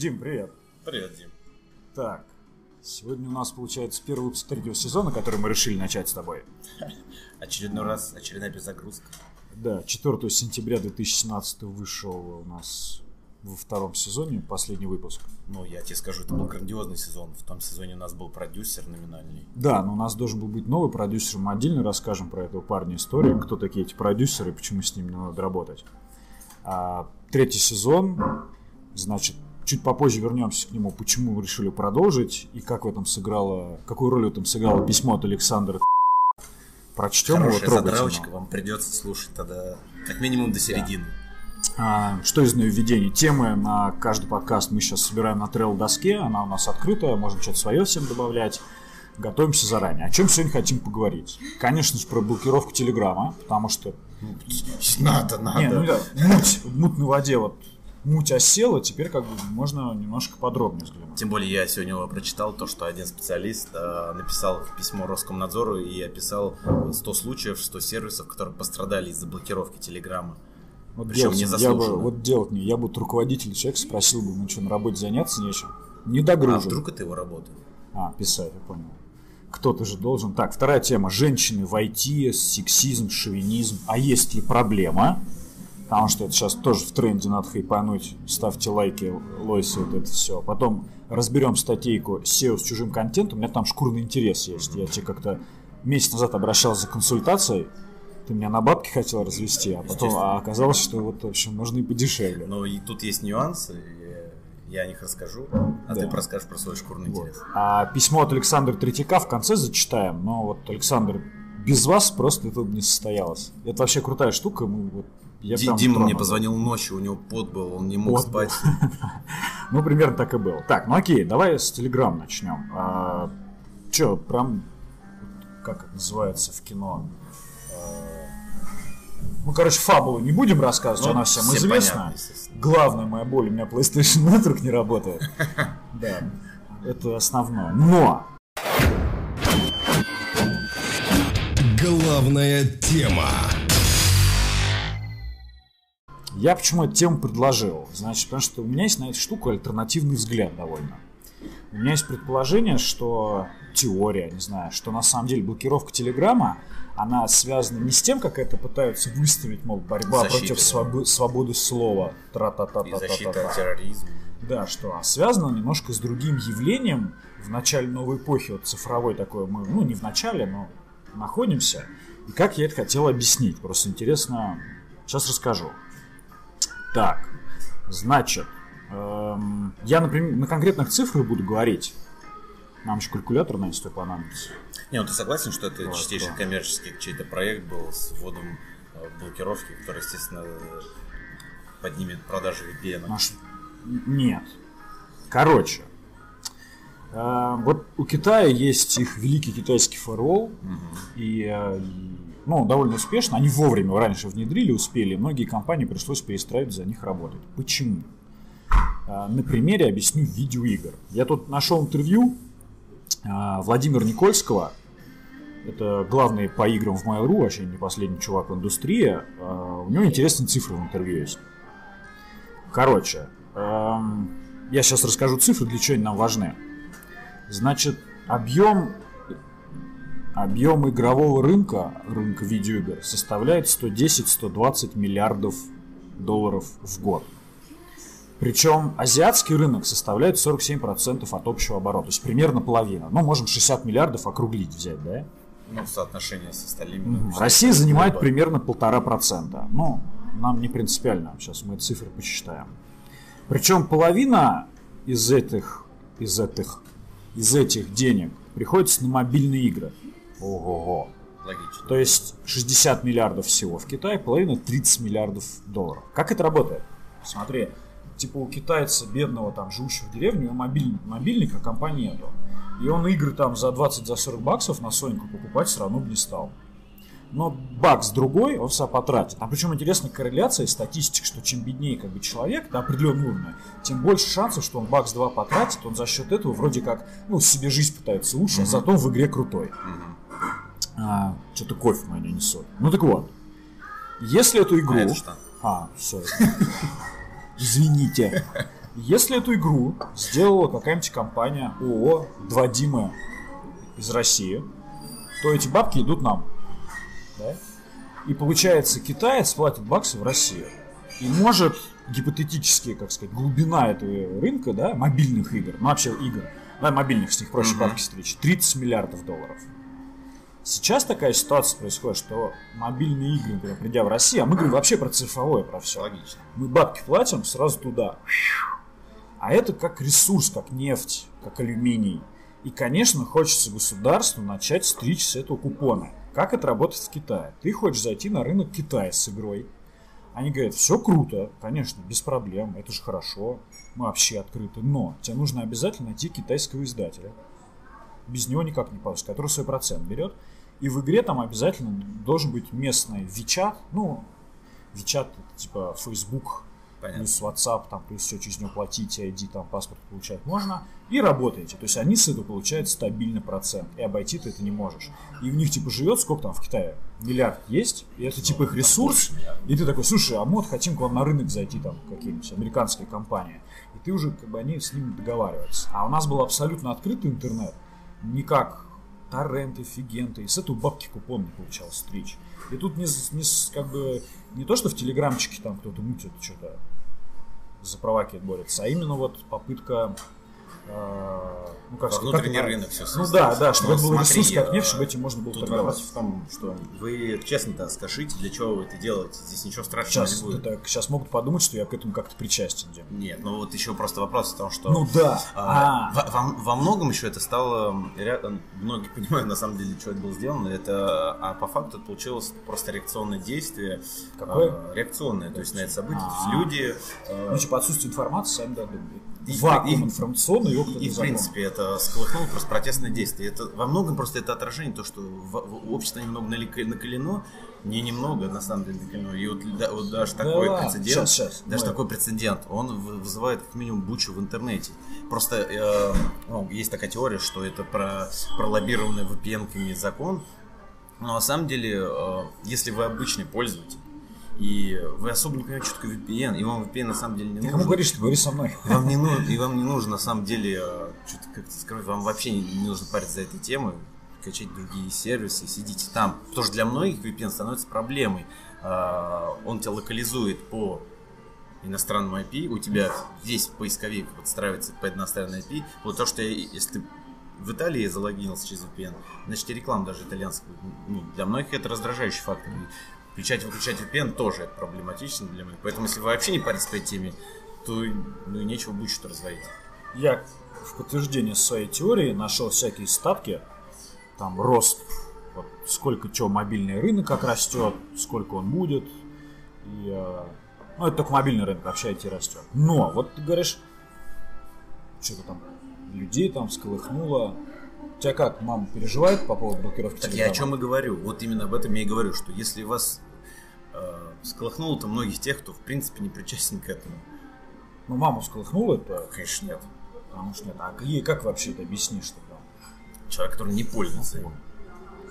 Дим, привет. Привет, Дим. Так, сегодня у нас получается первый выпуск третьего сезона, который мы решили начать с тобой. Очередной раз, очередная перезагрузка. Да, 4 сентября 2017 вышел у нас во втором сезоне последний выпуск. Ну, я тебе скажу, это был грандиозный сезон. В том сезоне у нас был продюсер номинальный. Да, но у нас должен был быть новый продюсер. Мы отдельно расскажем про этого парня историю, кто такие эти продюсеры, почему с ними надо работать. А, третий сезон, значит, чуть попозже вернемся к нему, почему мы решили продолжить и как в этом сыграло, какую роль в этом сыграло письмо от Александра. Прочтем Хорошая его трогательно. вам придется слушать тогда как минимум до середины. А, что из нововведений? Темы на каждый подкаст мы сейчас собираем на трейл доске, она у нас открытая, можно что-то свое всем добавлять. Готовимся заранее. О чем сегодня хотим поговорить? Конечно же, про блокировку Телеграма, потому что Надо, надо. Не, ну да, муть, в мутной воде вот муть осела, теперь как бы можно немножко подробнее взглянуть. Тем более я сегодня прочитал то, что один специалист э, написал письмо Роскомнадзору и описал 100 случаев, 100 сервисов, которые пострадали из-за блокировки Телеграма. Вот Причем делать, я бы, вот делать не, я бы руководитель человек спросил бы, ну что, на работе заняться нечем? Не А догружен. вдруг это его работа? А, писать, я понял. Кто-то же должен. Так, вторая тема. Женщины в IT, сексизм, шовинизм. А есть ли проблема? Потому что это сейчас тоже в тренде, надо хайпануть. Ставьте лайки, лойсы, вот это все. Потом разберем статейку SEO с чужим контентом. У меня там шкурный интерес есть. Я тебе как-то месяц назад обращался за консультацией. Ты меня на бабки хотел развести, а потом а оказалось, что вот, в общем, можно и подешевле. Но и тут есть нюансы, я о них расскажу, а Да. ты расскажешь про свой шкурный Вот. интерес. А письмо от Александра Третьяка в конце зачитаем. Но вот, Александр, без вас просто это бы не состоялось. Это вообще крутая штука. Мы, вот, я Ди- Дима мне тронут. позвонил ночью, у него пот был, он не мог Пот спать. Ну, примерно так и было. Так, ну окей, давай с Телеграм начнем. А, Че, прям, как это называется в кино? А, Ну, короче, фабулу не будем рассказывать, Ну, она всем всем известна. понятно. Главная моя боль, у меня PlayStation Network не работает. Да, это основное. Но Главная тема. Я почему эту тему предложил? Значит, потому что у меня есть на эту штуку альтернативный взгляд довольно. У меня есть предположение, что теория, не знаю, что на самом деле блокировка Телеграма, она связана не с тем, как это пытаются выставить, мол, борьба Защита, против свобо- свободы слова. И Тра-та-та-та-та-та-та. защита от терроризма. Да, что а связано немножко с другим явлением в начале новой эпохи, вот цифровой такой, мы, ну, не в начале, но находимся. И как я это хотел объяснить, просто интересно, сейчас расскажу. Так, значит, эм, я, например, на конкретных цифрах буду говорить. Нам еще калькулятор на инсту понадобится. Не, ну ты согласен, что это Вот, чистейший да. коммерческий чей-то проект был с вводом э, блокировки, который, естественно, поднимет продажи VPN? Наш- Нет. Короче, э, вот у Китая есть их великий китайский фаервол, и, э, и, ну, довольно успешно. Они вовремя раньше внедрили, успели, многие компании пришлось перестраивать за них работать. Почему? Э, На примере объясню видеоигр. Я тут нашел интервью э, Владимира Никольского, это главный по играм в Mail.ru, вообще не последний чувак в индустрии. Э, У него интересные цифры в интервью есть. Короче, я сейчас расскажу цифры, для чего они нам важны. Значит, объем, объем игрового рынка, рынка видеоигр, составляет 110-120 миллиардов долларов в год. Причем азиатский рынок составляет 47% от общего оборота, то есть примерно половина. Ну, можем 60 миллиардов округлить взять, да? Ну, соотношение с остальными. Ну, Россия занимает это примерно полтора процента. Ну, нам не принципиально. Сейчас мы цифры посчитаем. Причем половина из этих, из этих, из этих денег приходится на мобильные игры. Ого-го. Логично. То есть 60 миллиардов всего в Китае, половина 30 миллиардов долларов. Как это работает? Смотри, типа у китайца бедного, там, живущего в деревне, у него мобиль- мобильника компании нету. И он игры там за 20-40 баксов на Соньку покупать все равно бы не стал. Но бакс другой он себя потратит. А причем интересная корреляция и статистика, что чем беднее как бы, человек до определенного уровня, тем больше шансов, что он бакс 2 потратит, он за счет этого вроде как, ну, себе жизнь пытается лучше, а зато в игре крутой. А, что-то кофе мое не несут. Ну так вот, если эту игру... А это что? А, все. Извините. Если эту игру сделала какая-нибудь компания ООО «Два Димы» из России, то эти бабки идут нам. Да? И получается, китаец платит баксы в Россию. И может гипотетически, как сказать, глубина этого рынка, да, мобильных игр, ну вообще игр, да, мобильных, с них проще Мгм. бабки стричь, 30 миллиардов долларов. Сейчас такая ситуация происходит, что мобильные игры, например, придя в Россию, а мы говорим вообще про цифровое, про все. Логично. Мы бабки платим сразу туда. А это как ресурс, как нефть, как алюминий. И, конечно, хочется государству начать стричь с этого купона. Как это работает в Китае? Ты хочешь зайти на рынок Китая с игрой. Они говорят, все круто, конечно, без проблем, это же хорошо, мы вообще открыты, но тебе нужно обязательно найти китайского издателя. Без него никак не получится, который свой процент берет. И в игре там обязательно должен быть местный WeChat, ну, это типа Facebook, Понятно. плюс WhatsApp, там, плюс все через него платить, ID, там, паспорт получать можно, и работаете. То есть они с этого получают стабильный процент, и обойти ты это не можешь. И в них, типа, живет, сколько там в Китае? Миллиард есть, и это, типа, их ресурс, и ты такой, слушай, а мы вот хотим к вам на рынок зайти, там, какие-нибудь американские компании. И ты уже, как бы, они с ними договариваются. А у нас был абсолютно открытый интернет, не как торренты, фигенты, и с этого бабки купон не получалось стричь. И тут не, не как бы не то, что в телеграмчике там кто-то мутит что-то за права борется, а именно вот попытка ну как внутренний как рынок все Ну да, да, чтобы это был ресурс как э, нефть, чтобы этим можно было Тут торговать. вопрос в том, что вы честно-то скажите, для чего вы это делаете. Здесь ничего страшного Сейчас, не будет. это- сейчас могут подумать, что я к этому как-то причастен. Дим. Нет, ну вот еще просто вопрос в том, что... Ну да. а, А, во, во- во многом еще это стало, многие понимают на самом деле, что это было сделано, это, а по факту это получилось просто реакционное действие. Какое? а, реакционное, то есть на это событие. То А. есть люди... э, ну типа отсутствие информации, сами додумали. И- Вакуум и- информационный, его кто-то И, в принципе, это сколыхнуло просто протестное действие. Это во многом просто это отражение, то, что в, в общество немного накалено, не немного, на самом деле, накалено. И вот, да- вот даже Да такой прецедент, щас, щас, даже мы- такой прецедент, он вызывает как минимум бучу в интернете. Просто э, ну, есть такая теория, что это про пролоббированный VPN-ками закон, но на самом деле, э, если вы обычный пользователь, и вы особо не понимаете, что такое VPN, и вам VPN на самом деле не Ты нужен. кому говоришь, ты говори со мной. Вам не нужно, и вам не нужно на самом деле, э, что-то как-то сказать, вам вообще не, не нужно париться за этой темой, качать другие сервисы, сидите там. Потому что для многих VPN становится проблемой. Э, Он тебя локализует по иностранному IP, у тебя весь поисковик подстраивается под иностранный IP. Вот то, что я- если ты в Италии залогинился через VPN, значит и реклама даже итальянская. Ну, для многих это раздражающий фактор. Включать выключать VPN тоже это проблематично для многих. Поэтому если вы вообще не паритесь по этой теме, то ну, и нечего будет что разводить. Я в подтверждение своей теории нашел всякие статки, там рост, вот сколько чего мобильный рынок как растет, сколько он будет. И, э, ну, это только мобильный рынок, вообще IT растет. Но, вот ты говоришь, что-то там людей там сколыхнуло. У тебя как, мама переживает по поводу блокировки Так я о чем и говорю. Вот именно об этом я и говорю, что если вас э, сколыхнуло, то многих тех, кто в принципе не причастен к этому. Ну, маму сколыхнуло это, Конечно, нет. потому что нет. А ей как вообще это объяснишь тогда? Человек, который не пользуется им.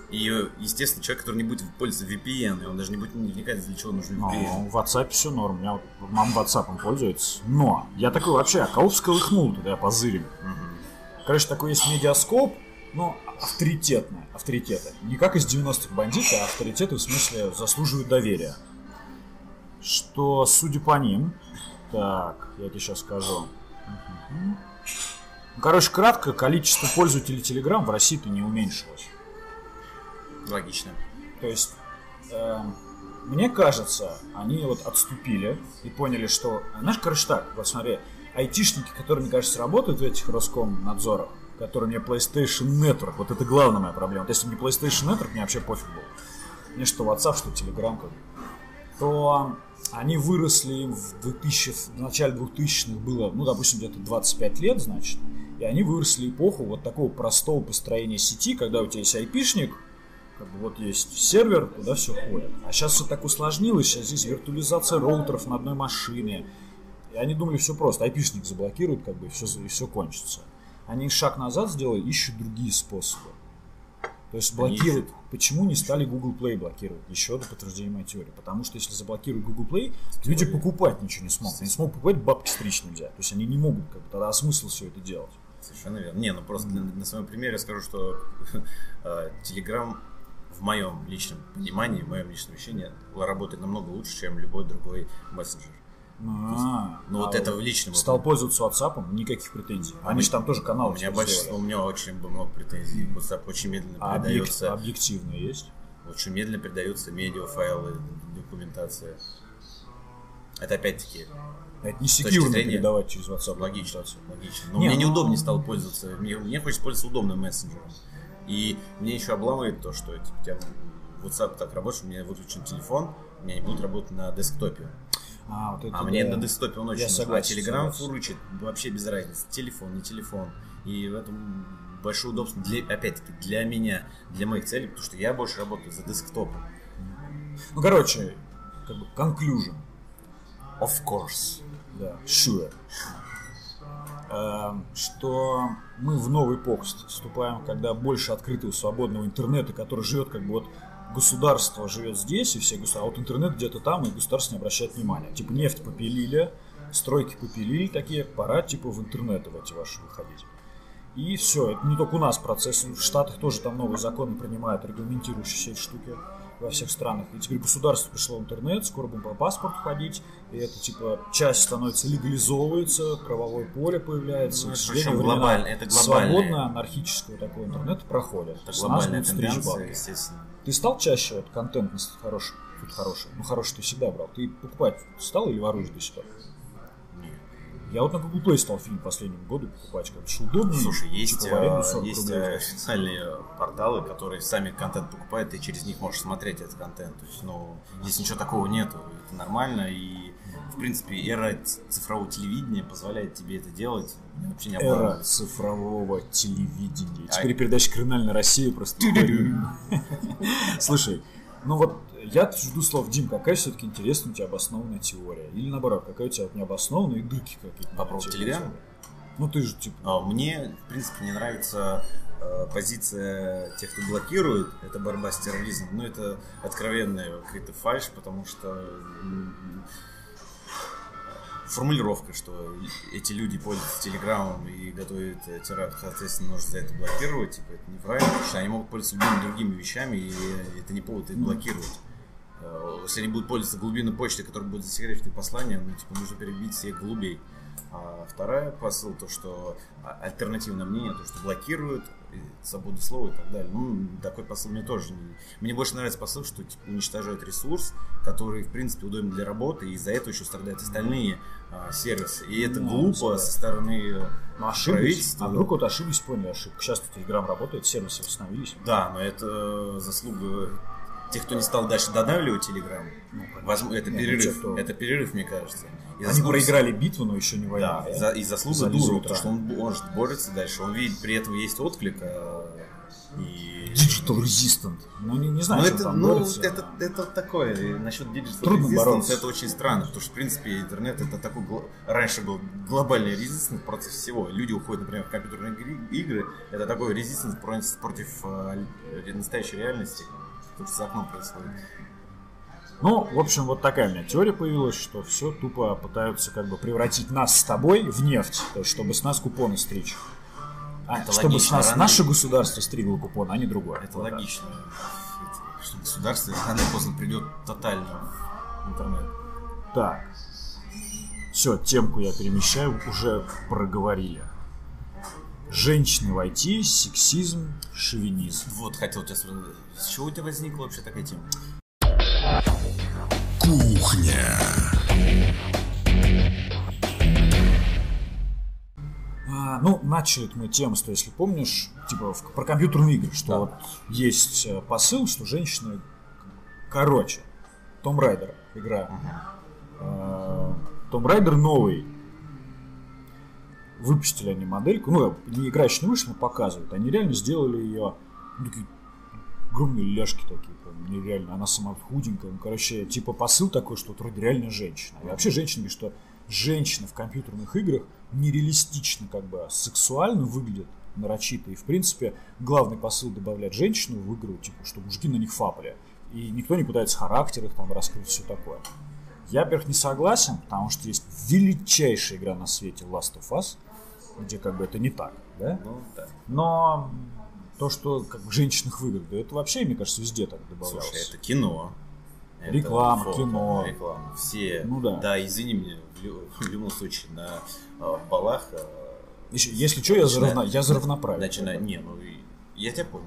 И, естественно, человек, который не будет пользоваться VPN, и он даже не будет вникать, для чего нужен VPN. Ну, в WhatsApp все норм. У меня вот мама WhatsApp пользуется. Но я такой вообще, а кого всколыхнул тогда позырим? Короче, такой есть медиаскоп, но авторитетный, авторитеты. Не как из 90-х бандиты, а авторитеты в смысле заслуживают доверия. Что, судя по ним, так, я тебе сейчас скажу. Короче, кратко, количество пользователей Telegram в России-то не уменьшилось. Логично. То есть, э, мне кажется, они вот отступили и поняли, что... Знаешь, короче так, вот смотри, айтишники, которые, мне кажется, работают в этих Роскомнадзорах, которые мне PlayStation Network, вот это главная моя проблема. Вот если бы не PlayStation Network, мне вообще пофиг был. Мне что WhatsApp, что Telegram, как то они выросли в, 2000, в начале 2000-х было, ну, допустим, где-то 25 лет, значит, и они выросли эпоху вот такого простого построения сети, когда у тебя есть айпишник, как бы вот есть сервер, туда все ходит. А сейчас все так усложнилось, сейчас здесь виртуализация роутеров на одной машине. И они думали, все просто, айпишник заблокируют, как бы, и все, и все кончится. Они шаг назад сделали, ищут другие способы. То есть блокируют. Почему не стали Google Play блокировать? Еще до подтверждения моей теории. Потому что если заблокируют Google Play, люди покупать ничего не смогут. Они смогут покупать, бабки стричь нельзя. То есть они не могут, как бы, тогда смысл все это делать. Совершенно верно. Не, ну просто на, на своем примере скажу, что Telegram в моем личном понимании, в моем личном ощущении работает намного лучше, чем любой другой мессенджер. А, ну вот а это в личном. Стал пользоваться WhatsApp, никаких претензий. Они же там тоже канал. У меня, большинство, у меня очень много претензий. WhatsApp очень медленно А передается. объек- объективно есть? Очень медленно передаются медиафайлы, документация. Это опять-таки Это не секьюрно передавать через WhatsApp. логично. логично. Но Не, мне ну- неудобнее стало пользоваться. Мне, мне хочется пользоваться удобным мессенджером. И мне еще обламывает то, что типа, у тебя WhatsApp так работает, что у меня выключен телефон, у меня не будет работать на десктопе. А, вот это А мне да. на десктопе он очень Я нужен. согласен, а Telegram фурычит вообще без разницы. Телефон, не телефон. И в этом большое удобство, для, опять-таки, для меня, для моих целей, потому что я больше работаю за десктопом. Ну, короче, как бы conclusion. Of course. Да, sure. Эм, Что мы в новый эпоху вступаем, когда больше открытого свободного интернета, который живет как бы вот государство живет здесь, и все государства, а вот интернет где-то там, и государство не обращает внимания. Типа нефть попилили, стройки попилили такие, пора типа в интернеты в эти ваши выходить. И все, это не только у нас процесс, в Штатах тоже там новые законы принимают, регламентирующие все эти штуки во всех странах. И теперь государство пришло в интернет, скоро будем по паспорту ходить, и это типа часть становится легализовывается, правовое поле появляется. Ну, это причем глобально- это глобальное. свободно анархического такого интернета проходят. Это глобальная тенденция, естественно. Ты стал чаще вот, контент хороший, тут хороший, ну хороший ты всегда брал. Ты покупать стал или воруешь до сих пор? Я вот на Google Play стал фильм последним году покупать, как что удобнее. Слушай, есть, типа, аренду э, 40 есть рублей. официальные порталы, которые сами контент покупают, и через них можешь смотреть этот контент. То есть, ну, здесь ничего такого нету, это нормально, и, в принципе, эра цифрового телевидения позволяет тебе это делать. Меня вообще не Эра цифрового телевидения. А- Теперь передача «Криминальная Россия» просто... Слушай, ну вот я жду слов, Дим, какая все-таки интересная у тебя обоснованная теория? Или наоборот, какая у тебя необоснованная и дырки какие-то? По поводу Тебе Телеграма? хотя бы? Ну ты же типа... А, Мне, в принципе, не нравится э, позиция тех, кто блокирует. Это борьба с терроризмом. Ну, это откровенная какая-то фальш, потому что формулировка, что эти люди пользуются телеграммом и готовят э, теракт, соответственно, нужно за это блокировать, типа, это неправильно, потому что они могут пользоваться любыми другими вещами, и это не повод их блокировать. Э, Если они будут пользоваться глубинной почтой, которая будет засекречивать послания, ну, типа, нужно перебить всех голубей. А вторая посыл, то, что а- альтернативное мнение, то, что блокируют свободу слова и так далее. Ну, такой посыл мне тоже не... Мне больше нравится посыл, что типа, уничтожают ресурс, который, в принципе, удобен для работы, и из-за этого еще страдают остальные а, сервисы. И это Ну, глупо да. со стороны Ну, ошиблись. А вдруг вот ошиблись, поняли ошибку. Сейчас тут Telegram работает, сервисы восстановились. Да, но это заслуга тех, кто не стал дальше додавливать Телеграм. Ну, конечно. Возможно, это Нет, перерыв. ну, кто- Это перерыв, мне кажется. И Они заслуга- проиграли битву, но еще не войну. Да, и, за- и заслуга Дурова, потому что он, он же борется дальше. Он видит, при этом есть отклик. а, и... Digital Resistant. Ну, не, не знаю, Ну, это, там ну, борется. это, это такое. И насчет Digital Трудно Resistance бороться. это очень странно, потому что, в принципе, интернет это такой... Раньше был глобальный резистанс против всего. Люди уходят, например, в компьютерные игры- игры. Это такой резистанс против, против э, настоящей реальности. То, что за окном происходит. Ну, в общем, вот такая у меня теория появилась, что все тупо пытаются как бы превратить нас с тобой в нефть, то есть чтобы с нас купоны стричь. А, Это чтобы с логично, нас рано наше государство стригло купоны, а не другое. Это Вот логично. Это- Что государство рано или поздно придет тотально в интернет. Так. Все, темку я перемещаю, уже проговорили. Женщины в IT, сексизм, шовинизм. Вот, хотел тебя спросить, с чего у тебя возникла вообще такая тема? Кухня. А, ну, начали мы тему, что если помнишь, типа в- про компьютерные игры, что Да. вот есть э, посыл, что женщины, короче, Том Райдер игра, Том Райдер новый, выпустили они модельку, ну, не игра еще не вышла, но показывают, они реально сделали ее, ну, такие огромные ляжки такие, нереально, она сама худенькая, ну, короче, типа посыл такой, что вот вроде реально женщина. И вообще женщина говорит, что женщина в компьютерных играх нереалистично как бы сексуально выглядит, нарочито. И, в принципе, главный посыл добавлять женщину в игру, типа, что мужики на них фапали. И никто не пытается характер их там раскрыть, все такое. Я, во-первых, не согласен, потому что есть величайшая игра на свете Last of Us, где как бы это не так, да? Ну, да. Но то, что как бы женщинах выгода, это вообще, мне кажется, везде так добавлялось. Слушай, это кино. Это Реклама, фото, кино. Реклама. Все. Ну да. извини меня, в, лю- в любом случае, на э, балах э, Еще- если что, я за, равно- я за равноправие. начиная. Не, ну я тебя понял.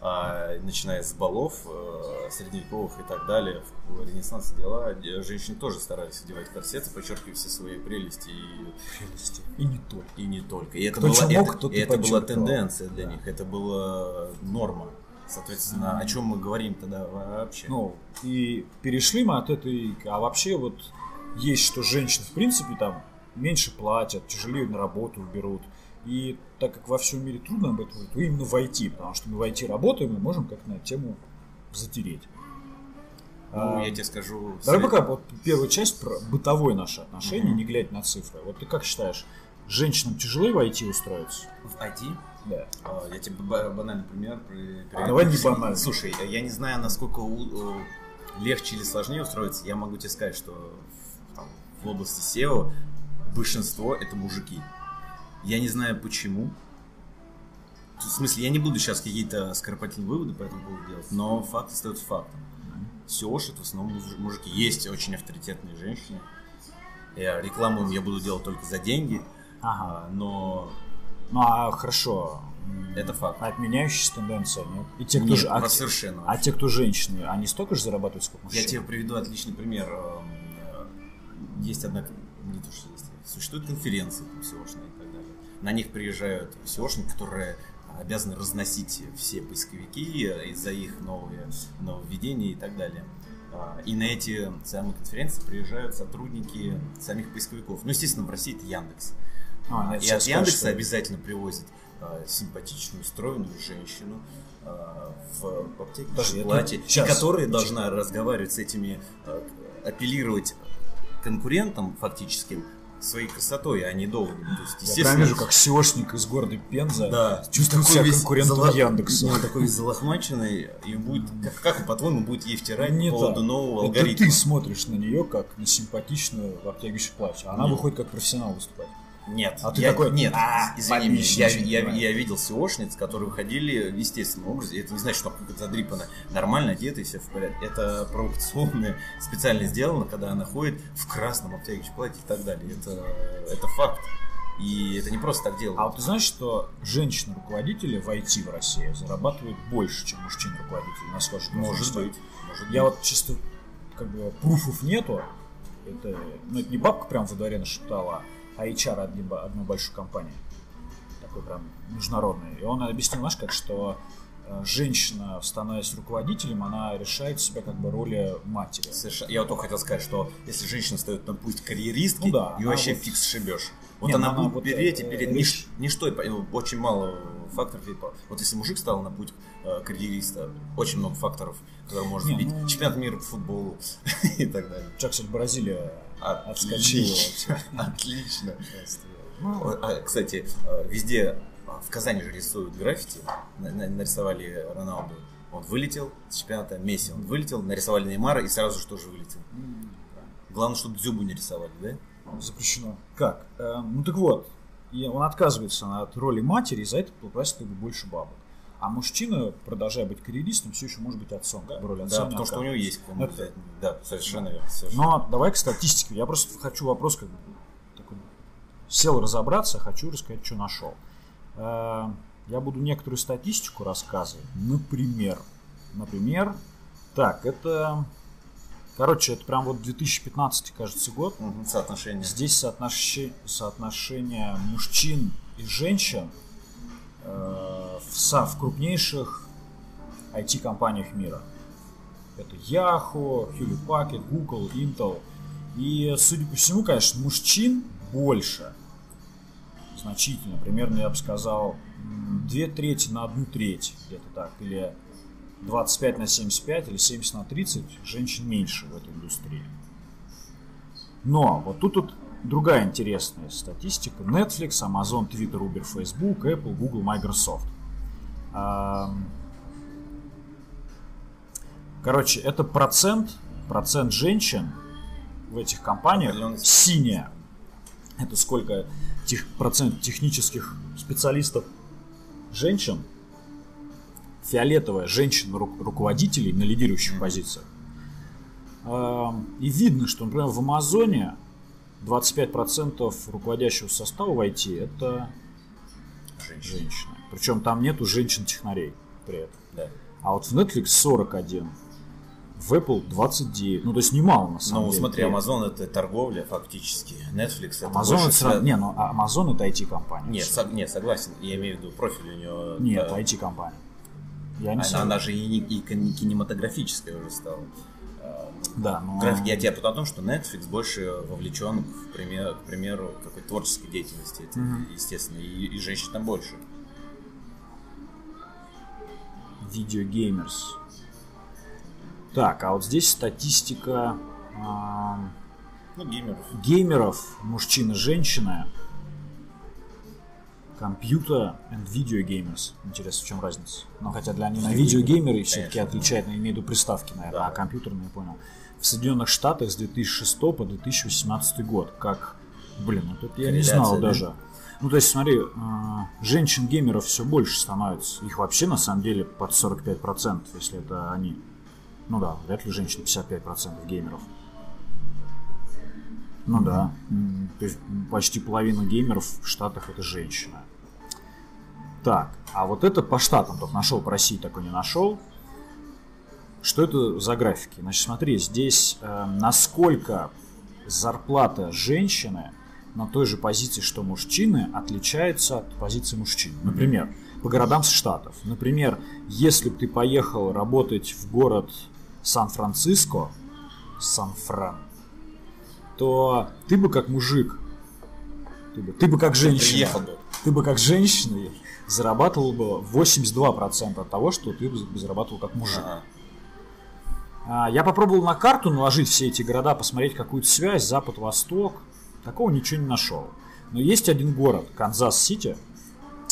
А, начиная с балов, э, средневековых и так далее, в Ренессансе дела, женщины тоже старались одевать корсеты, подчеркивая все свои прелести и Прелести. И не только. И не только. И это, Кто была, мог, это, это была тенденция для Да. них, это была норма. Соответственно, о чем мы говорим тогда вообще? Ну, и перешли мы от этой... А вообще вот есть, что женщины, в принципе, там меньше платят, тяжелее на работу берут. И так как во всем мире трудно об этом говорить, то именно в IT, потому что мы в IT работаем, мы можем как-то на эту тему затереть. ну, А, я тебе скажу... Давай пока вот первая часть про бытовое наше отношение, не глядя на цифры. Вот ты как считаешь, женщинам тяжелее в IT устроиться? В IT? Да. А, Я тебе ба- банальный пример. при- при- Давай не банальный. Слушай, я не знаю, насколько у- легче или сложнее устроиться. Я могу тебе сказать, что в, там, в области SEO большинство это мужики. Я не знаю почему. В смысле, я не буду сейчас какие-то скоропательные выводы по этому поводу делать, но факт остается фактом. Это в основном муж- мужики. Есть очень авторитетные женщины. Я рекламу им я буду делать только за деньги, Ага. а, но Ну а хорошо. Это факт. Отменяющаяся тенденция, нет? И те, кто Нет, же, а, совершенно. а те, кто женщины, они столько же зарабатывают, сколько мужчины? Я тебе приведу отличный пример. Эм, э, Есть одна, не то что есть, существуют конференции там, далее. На них приезжают SEOшники, которые обязаны разносить все поисковики из-за их новые нововведения и так далее. А, И на эти самые конференции приезжают сотрудники самих поисковиков. Ну, естественно, в России это Яндекс. А, нет, И сейчас от Яндекса что- обязательно привозят а, симпатичную, стройную женщину а, в это платье, щас. которая должна разговаривать с этими, а, апеллировать конкурентам фактическим своей красотой, а не доводами. То есть, Я прям вижу, как SEOшник из города Пенза да, чувствует такой себя весь конкурентом зала- Яндекса. ну, такой весь залохмаченный, и будет, как, как по-твоему, будет ей втирать Не по поводу так. нового Это алгоритма? ты смотришь на нее как на симпатичную в обтягивающем платье, а она Нет. выходит как профессионал выступать. Нет, А ты я, такой, нет, «А, извини меня, я, я, понимаю». я видел SEOшниц, которые выходили в естественном образе, это не значит, что задрипана, нормально одета и все в порядке. Это провокационно, специально сделано, когда она ходит в красном обтягивающем платье и так далее. Это, это факт. И это не просто так делают. А вот ты знаешь, что женщины-руководители в IT в России зарабатывают больше, чем мужчин-руководители? Насколько Может быть. Может Я быть. вот чисто, как бы, пруфов нету. Это, ну, это не бабка прям во дворе нашептала, а HR одни- одной большой компании. Такой прям международный. И он объяснил, знаешь, как, что э, женщина, становясь руководителем, она решает себя как бы роли матери. Совершенно- Я вот только хотел сказать, что если женщина встает на путь карьеристки, Ну да, ее вообще вот- фиг сшибешь. Вот Не, она ну будет вот, переть и э, реш- Нич- Ничто, очень мало факторов. Вот если мужик стал на путь э, карьериста, очень много факторов, которые может Не, ну- Чемпионат мира по футболу и так далее. Сейчас, кстати, Бразилия отскочила. Отлично. Отлично. Ну, А, Кстати, э, везде а, в Казани же рисуют граффити. На- на- Нарисовали Роналду. Он вылетел с чемпионата. Месси он вылетел. Нарисовали Неймара и сразу же тоже вылетел. Главное, чтобы Дзюбу не рисовали, да? Запрещено. Как? Э, ну так вот, и он отказывается от роли матери, и за это платит как бы больше бабок. А мужчина, продолжая быть карьеристом, все еще может быть отцом. Бы роль отца Да, потому что у него есть кому Это-. Да, совершенно верно. совершенно. Но давай к статистике. Я просто хочу вопрос как бы такой, сел разобраться, хочу рассказать, что нашел. Э, Я буду некоторую статистику рассказывать. Например, например, так, это, короче, это прям вот 2015, кажется, год. Мгм, Соотношение. Здесь соотноше- соотношение мужчин и женщин э, в, со- в крупнейших IT-компаниях мира. Это Yahoo, Hewlett Packard, Google, Intel. И, судя по всему, конечно, мужчин больше. Значительно. Примерно, я бы сказал, две трети на одну треть. Где-то так. Или 25 на 75, или 70 на 30. Женщин меньше в этой индустрии. Но вот тут вот другая интересная статистика. Netflix, Amazon, Twitter, Uber, Facebook, Apple, Google, Microsoft. Короче, это процент, процент женщин в этих компаниях синяя. Это сколько тех, процент технических специалистов женщин, фиолетовая женщин руководителей на лидирующих позициях. И видно, что, например, в Амазоне 25% руководящего состава в IT это женщины. женщины. Причем там нету женщин-технарей при этом. Да. А вот в Netflix 41, в Apple 29. Ну, то есть немало на самом ну, деле. Ну, смотри, Amazon это торговля фактически. Netflix это Amazon больше... это сразу... Не, ну Amazon это IT-компания. Нет, со... нет, согласен. Я имею в виду профиль у него. Нет, да. IT-компания. Я не она, она же и, и кинематографическая уже стала. Да, но... График, я тебе о том, что Netflix больше вовлечен, к примеру, к примеру какой-то творческой деятельности, это Мгм. естественно, и, и женщин там больше. Видеогеймерс. Так, а вот здесь статистика ам, Ну, геймеров. геймеров, мужчины, женщины. Компьютер and video gamers. Интересно, в чем разница? Ну, хотя для них видеогеймеры все-таки отличают, но имею в виду приставки, наверное, Да. а компьютерные, я понял. В Соединенных Штатах с 2006 по 2018 год. Как, блин, вот это я не Корреляция, знал да? даже. Ну, то есть, смотри, э, женщин-геймеров все больше становится. Их вообще, на самом деле, под 45%, если это они. Ну да, вряд ли женщин 55% геймеров. Ну да. М, То есть почти половина геймеров в Штатах это женщина. Так, а вот это по штатам только нашел, по России такой не нашел. Что это за графики? Значит, смотри, здесь э, насколько зарплата женщины на той же позиции, что мужчины, отличается от позиции мужчин. Например, по городам с штатов. Например, если бы ты поехал работать в город Сан-Франциско, Сан-Фран, то ты бы как мужик, ты бы, ты бы как женщина, ты бы как женщина зарабатывал бы 82% от того, что ты бы зарабатывал как мужик. Ага. А, Я попробовал на карту наложить все эти города, посмотреть какую-то связь, запад-восток. Такого ничего не нашел. Но есть один город, Канзас-Сити,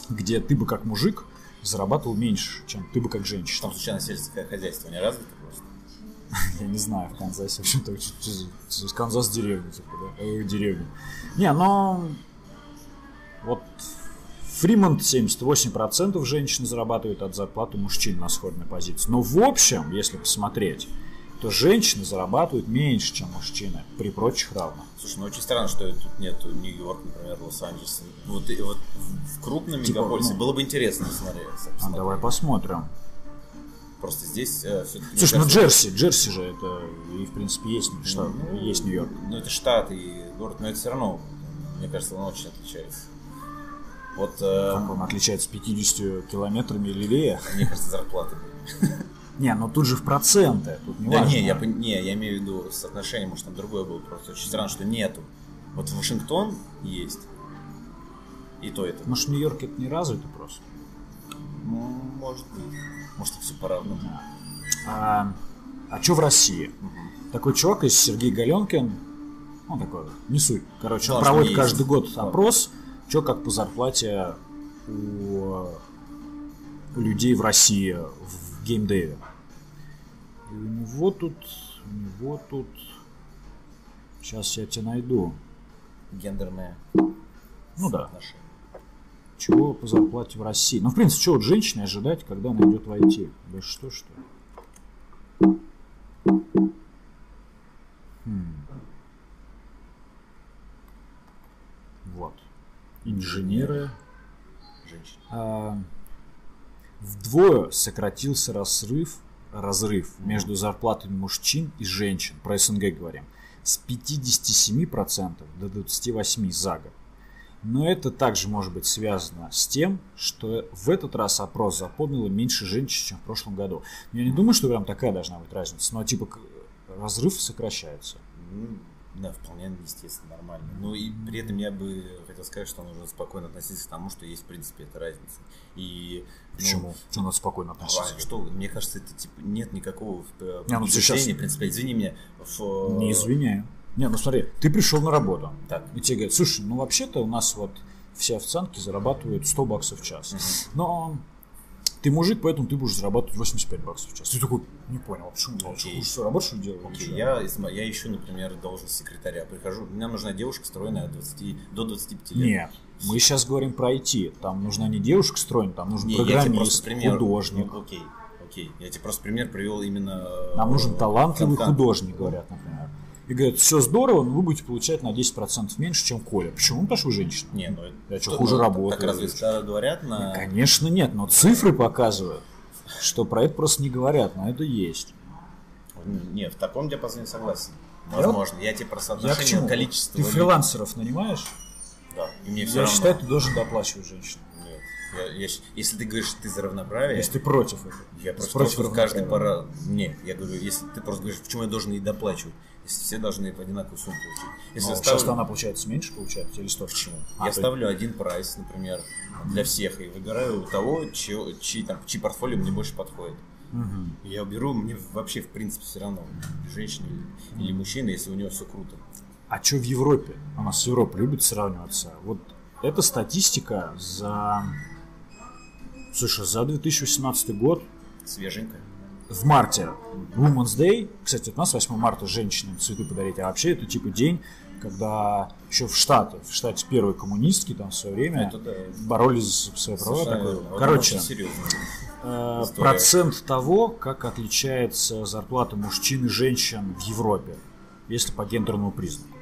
где ты бы как мужик зарабатывал меньше, чем ты бы как женщина. Там случайно сельское хозяйство не развито просто. Я не знаю, в Канзасе вообще-то Канзас деревня, типа, да? Э, деревня. Не, но вот Фримонт 78% женщин зарабатывают от зарплаты мужчин на сходной позиции. Но в общем, если посмотреть, то женщины зарабатывают меньше, чем мужчины при прочих равных. Слушай, ну очень странно, что тут нету Нью-Йорк, например, Лос-Анджелес. Вот, и вот в крупном Типа, мегаполисе ну. было бы интересно смотреть. А давай посмотрим. Просто здесь все-таки... Слушай, ну Джерси, Джерси же это и в принципе есть штат, есть Нью-Йорк. Ну, это штат и город, но это все равно, мне кажется, он очень отличается. Вот, э, Как он отличается 50 километрами левее? мне кажется, зарплаты. Не, ну тут же в проценты. Тут не Да важно. не, я, не, я имею в виду соотношение, может, там другое было. Просто очень странно, что нету. Вот Вашингтон есть. И то это. Может, в Нью-Йорке это не развито просто? Ну, может быть. Может, все по-равному. А, а что в России? Такой чувак из Сергей Галенкин, он такой, не суть. Короче, он проводит каждый год опрос, что как по зарплате у, людей в России в геймдеве. И у него тут, у него тут, сейчас я тебе найду. Гендерное Ну да, отношение. чего по зарплате в России. Ну, в принципе, что от женщины ожидать, когда она идет в IT? Да что, что? Хм. Вот. Инженеры. Женщин. А, вдвое сократился разрыв, разрыв между зарплатами мужчин и женщин, про СНГ говорим, с 57% до 28% за год. Но это также может быть связано с тем, что в этот раз опрос запомнило меньше женщин, чем в прошлом году. Я не думаю, что прям такая должна быть разница, но типа разрыв сокращается. Ну, да, вполне естественно, нормально. Ну и при этом я бы хотел сказать, что нужно спокойно относиться к тому, что есть в принципе эта разница. И ну, Почему? Что надо спокойно а относиться? что, мне кажется, это типа нет никакого э, Не, ну щас- в принципе. Извини меня, в, Не извиняю. Не, ну смотри, ты пришел на работу. Так. И тебе говорят, слушай, ну вообще-то у нас вот все официантки зарабатывают 100 баксов в час. Но ты мужик, поэтому ты будешь зарабатывать 85 баксов в час. Ты такой, не понял, а почему? Окей. хуже что, работу что делаю? Окей, Ничего. я, я ищу, например, должность секретаря. Прихожу, мне нужна девушка, стройная от 20, до 25 лет. Нет, мы сейчас говорим про IT. Там нужна не девушка стройная, там нужен Не, программист, пример. художник. Ну, окей, окей. Я тебе просто пример привел именно... Нам нужен э, талантливый художник, говорят, например. И говорят, все здорово, но вы будете получать на 10% меньше, чем Коля. Почему? Ну, потому что вы женщина. Не, ну... Я что, хуже ну, работаю? Так разве говорят на... Конечно нет, но цифры показывают, что про это просто не говорят, но это есть. Не, в таком диапазоне согласен. Я Возможно. Я тебе про Я соотношение количества... Ты фрилансеров нанимаешь? Да, и мне все Я равно. считаю, ты должен доплачивать женщин. Нет. Я- я если ты говоришь, ты за равноправие, Если ты против этого. я просто против против каждый равноправия. пора... Не, я говорю, если ты просто говоришь, почему я должен ей доплачивать, если все должны по одинаковую сумму получить. Если Ну, я Сейчас ставлю- она получается меньше, получается, или что? Почему? А, я то- ставлю один прайс, например, для всех и выбираю того, чье, чьи, там, чьи портфолио мне больше подходит. Мгм. Я беру, мне вообще в принципе все равно, женщина или, или мужчина, если у него все круто. А что в Европе? У нас Европа любит сравниваться. Вот эта статистика за... Слушай, за 2018 год Свеженько. в марте Women's Day, кстати, у нас 8 марта женщинам цветы подарить, а вообще это типа день, когда еще в Штаты, в штате первые коммунистки там в свое время Это да. боролись за свои права. Совершенно такое. верно. Вот Короче, э, процент того, как отличается зарплата мужчин и женщин в Европе, если по гендерному признаку.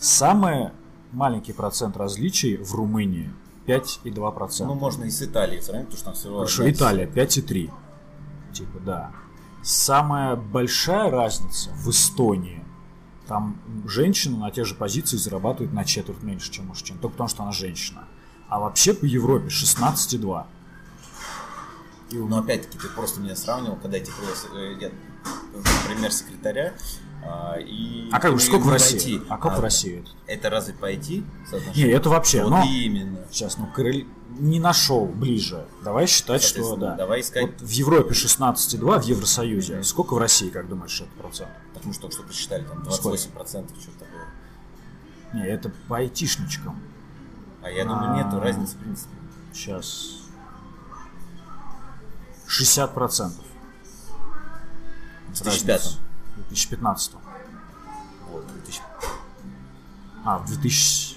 Самый маленький процент различий в Румынии 5,2%. Ну, можно и с Италией сравнить, потому что там всего... Хорошо, одна- Италия 5,3. Типа, да. Самая большая разница в Эстонии. Там женщина на тех же позициях зарабатывает на четверть меньше, чем мужчин. Только потому, что она женщина. А вообще по Европе 16,2. И у Но опять-таки ты просто меня сравнивал, когда я тебе привел э, я, пример секретаря. А, и А как и сколько в России? IT. А как в России это? Разве по IT? Не, это вообще, Вот но... именно. Сейчас, ну, коррел- не нашел ближе. Давай считать, что да. давай искать. Вот в Европе 16,2, в Евросоюзе. Сколько в России, как думаешь, это процент? Потому что только что посчитали, там Сколько? 28%, что-то такое. Не, это по айтишничкам. А я думаю, А. нету разницы в принципе. Сейчас. 60 процентов. В 2005 В 2015. Вот, 2000. А, в 2000...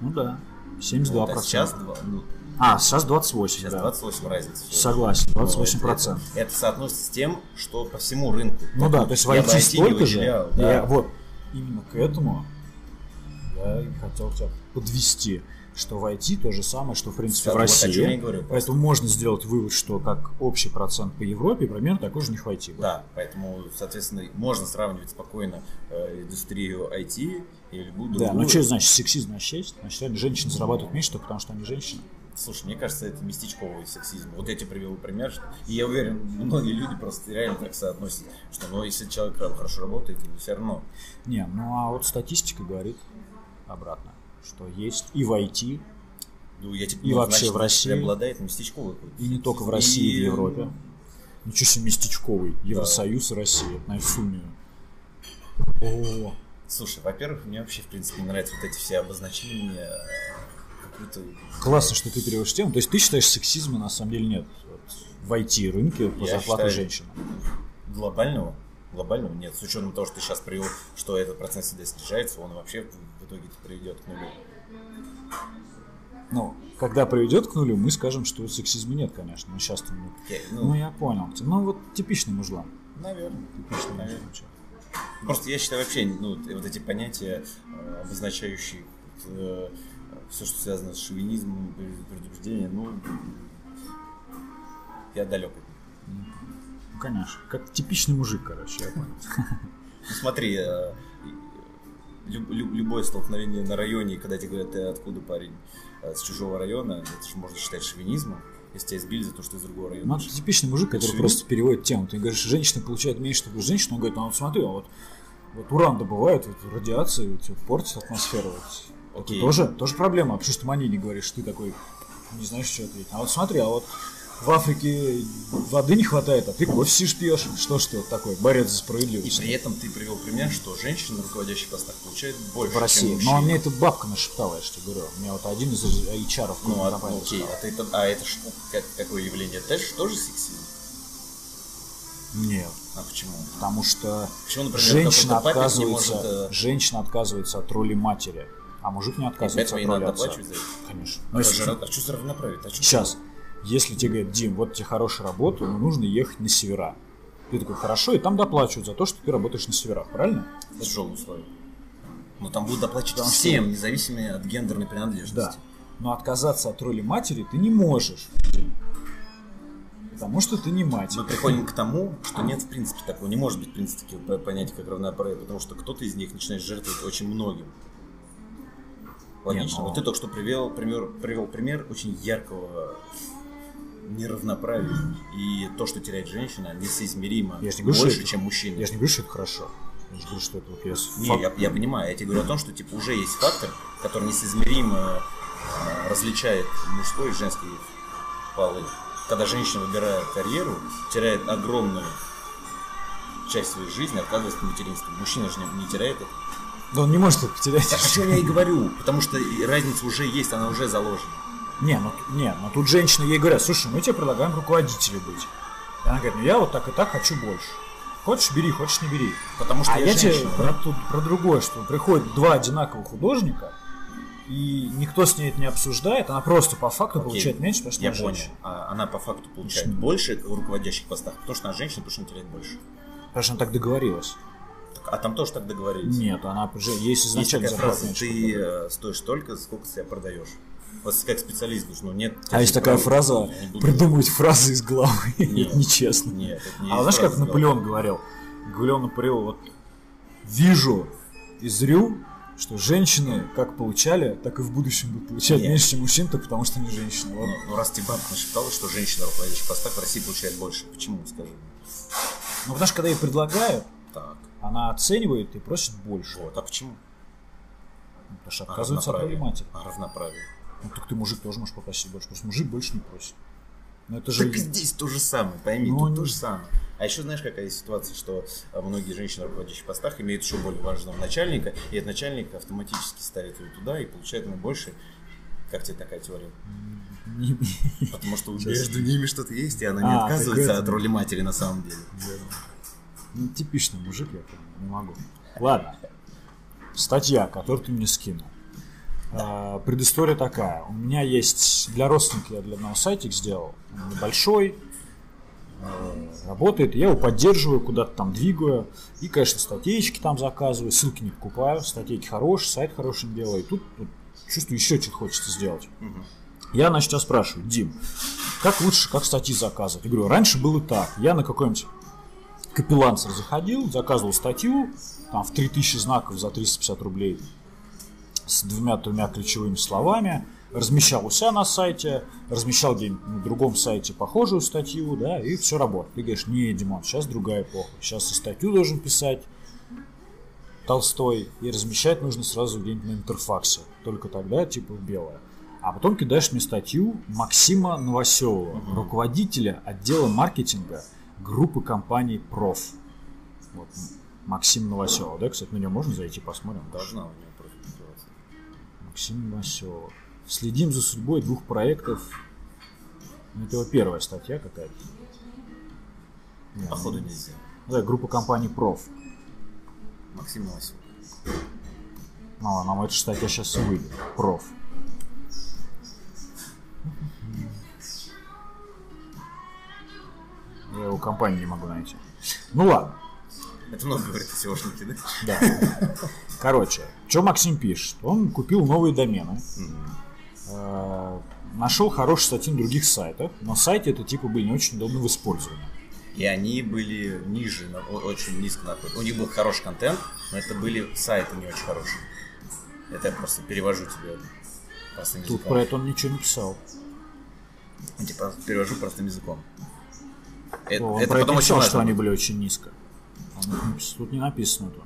Ну да, 72 Вот, а сейчас, процента. два- ну, А, сейчас 28, сейчас да. 28 разница. Согласен, Ну, 28 это- процентов. Это, это соотносится с тем, что по всему рынку. Ну да, то есть в IT столько же. выделял, Я- да. вот, именно к этому я и хотел тебя подвести, что в IT то же самое, что в принципе в Вот России. говорю. Поэтому можно сделать вывод, что как общий процент по Европе, примерно такой же у них в IT. будет. Да, поэтому, соответственно, можно сравнивать спокойно э, индустрию IT и любую Да, другую. ну что значит сексизм есть? Значит, реально женщины зарабатывают меньше только потому, что они женщины. Слушай, мне кажется, это местечковый сексизм. Вот я тебе привел пример, что... и я уверен, многие люди просто реально так соотносят, что ну, если человек хорошо работает, ему все равно. Не, ну а вот статистика говорит обратно, что есть и в IT, Ну, я тебе, И ну, вообще значит, в России. преобладает местечковый какой-то и не только в. России, и в И, Европе. Ничего себе местечковый. Евросоюз и Россия. Это, наверное, фумию. О, Слушай, во-первых, мне вообще, в принципе, не нравятся вот эти все обозначения, э, какую-то... классно, что ты переводишь тему. То есть ты считаешь, сексизма на самом деле нет вот, в IT-рынке по Я зарплате считаю- женщин? Глобального? Глобального нет. С учетом того, что ты сейчас привел, что этот процент всегда снижается, он вообще в итоге приведет к нулю. Ну, когда приведет к нулю, мы скажем, что сексизма нет, конечно. Но сейчас нет. Я- Ну, ну, я понял. Ну, вот типичный мужлан. наверное. Типичный Наверное. мужлан. Просто я считаю вообще, ну, вот эти понятия, э, обозначающие все, что связано с шовинизмом, пред- предубеждением, ну, я далек от них. Ну, конечно. Как типичный мужик, короче, я понял. Ну, смотри, э, лю- лю- любое столкновение на районе, когда тебе говорят, ты откуда парень э, с чужого района, это же можно считать шовинизмом, если тебя избили за то, что ты из другого района. Ну, это типичный мужик, который Шовинист? просто переводит тему. Ты говоришь, женщина получает меньше, что женщина, он говорит, ну вот смотри, а вот, вот уран добывают, вот радиация вот, портит атмосферу. Вот. Окей. Это тоже, тоже проблема. А почему ты мне не говоришь, ты такой не знаешь, что ответить. А вот смотри, а вот в Африке воды не хватает, а ты кофе сидишь пьешь. Что ж ты вот такой, борец за И справедливость. при этом ты привел пример, что женщины на руководящих постах получают больше, в России. чем Но мужчины. мне эта бабка нашептала, я тебе говорю. Мне вот один из HR в Ну, а, окей, а, ты, это- а это что? Как, какое явление? Это же тоже сексизм? Нет. А почему? Потому что Почему, например, женщина отказывается, может, э, женщина отказывается от роли матери, а мужик не И отказывается от роли отца. это? Конечно. А, Ну, если же- что- а что за равноправие? А Сейчас, если тебе говорят, Дим, вот тебе хорошая работа, но нужно ехать на севера. Ты такой, хорошо, и там доплачивают за то, что ты работаешь на северах, правильно? Тяжелые условия. Ну там будут доплачивать что- всем, независимо от гендерной принадлежности. Да. Но отказаться от роли матери ты не можешь. Потому что ты не мать. Мы приходим к тому, что нет в принципе такого, не может быть в принципе понятия, как равноправие, потому что кто-то из них начинает жертвовать очень многим. Логично. ну- Вот ты только что привел пример, привел пример очень яркого неравноправия. И то, что теряет женщина, несоизмеримо Я не говорю, что больше, это- чем мужчина. Я же не говорю, что это хорошо. Я же говорю, что это вот я Не, факт- я, я понимаю, я тебе говорю о том, что типа уже есть фактор, который несоизмеримо э, различает мужской и женский полы. Когда женщина выбирает карьеру, теряет огромную часть своей жизни, отказывается от материнства. Мужчина же не, не теряет это. Да он не может это потерять. Так о чем я и говорю, потому что разница уже есть, она уже заложена. Не, ну, не, ну тут женщины ей говорят, слушай, мы тебе предлагаем руководителем быть. И она говорит, ну я вот так и так хочу больше. Хочешь, бери, хочешь, не бери. Потому что а я я тебе женщина, про, тут- про другое, что приходят два одинаковых художника, и никто с ней это не обсуждает, она просто по факту Окей, получает меньше, потому что Я она понял. женщина. А она по факту получает Почему? больше в руководящих постах, потому что она женщина, потому что она теряет больше. Потому что она так договорилась. Так, а там тоже так договорились. Нет, она есть Есть изначально такая зарплата фраза, ты э, стоишь столько, сколько себя продаешь. Вот как специалист говоришь, ну нет. А есть такая фраза, придумывать фразы из головы, Нет. нечестно. Нет, это не А знаешь, как Наполеон говорил? Наполеон говорил, вот вижу и зрю, что женщины как получали, так и в будущем будут получать Нет. меньше, чем мужчин, только потому что они женщины. Вот. Ну, ну, раз тебе бабка нашептала, что женщина руководящих постах в России получает больше, почему, скажи? Ну, потому что когда ей предлагают, Так, она оценивает и просит больше. вот, а почему? Потому что А отказывается от. А равноправие. Ну, так ты мужик тоже можешь попросить больше, просто мужик больше не просит. Но это же... Так и здесь то же самое, пойми, Ну, тут не- то же самое. А еще знаешь, какая ситуация, что а, многие женщины в руководящих постах имеют еще более важного начальника, и этот начальник автоматически ставит ее туда и получает ему больше. Как тебе такая теория? Потому что между ними что-то есть, и она не А, отказывается от роли матери на самом деле. Ну, типичный мужик, я не могу. Ладно. Статья, которую ты мне скинул. А, предыстория такая. У меня есть для родственника, я для одного сайтик сделал. Он небольшой, э, работает. Я его поддерживаю, куда-то там двигаю. И, конечно, статейки там заказываю, ссылки не покупаю. Статейки хорошие, сайт хорошим делаю. И тут, тут чувствую, еще что-то хочется сделать. Я, значит, тебя спрашиваю, Дим, как лучше, как статьи заказывать? Я говорю, раньше было так. Я на какой-нибудь капеллансер заходил, заказывал статью, там в 3000 знаков за 350 рублей с двумя-тремя ключевыми словами, размещал у себя на сайте, размещал где-нибудь на другом сайте похожую статью, да, и все работает. Ты говоришь, не, Димон, сейчас другая эпоха, сейчас и статью должен писать Толстой, и размещать нужно сразу где-нибудь на интерфаксе, только тогда типа белое. А потом кидаешь мне статью Максима Новоселова, руководителя отдела маркетинга группы компаний Проф. Вот, Максим Новоселов, да, кстати, на него можно зайти посмотрим? Должна у. Максим Новоселов. Следим за судьбой двух проектов. Ну, Это его первая статья какая-то. Походу ну, нельзя. Да, группа компаний Проф. Максим Новосел. Ну, нам эта статья сейчас и выйдет. Проф. Я его компанию не могу найти. Ну ладно. Это много говорит о SEOшнике, да? Да. Короче, что Максим пишет? Он купил новые домены, э, нашел хорошие статьи на других сайтах, но сайты это типа были не очень удобны в использовании. И они были ниже, очень низко находятся. У них был хороший контент, но это были сайты не очень хорошие. Это я просто перевожу тебе простым Тут языком. про это он ничего не писал. Я тебе просто перевожу простым языком. Э- он это про это потом очень писал, что они были очень низко. Тут не напис- Тут не написано это.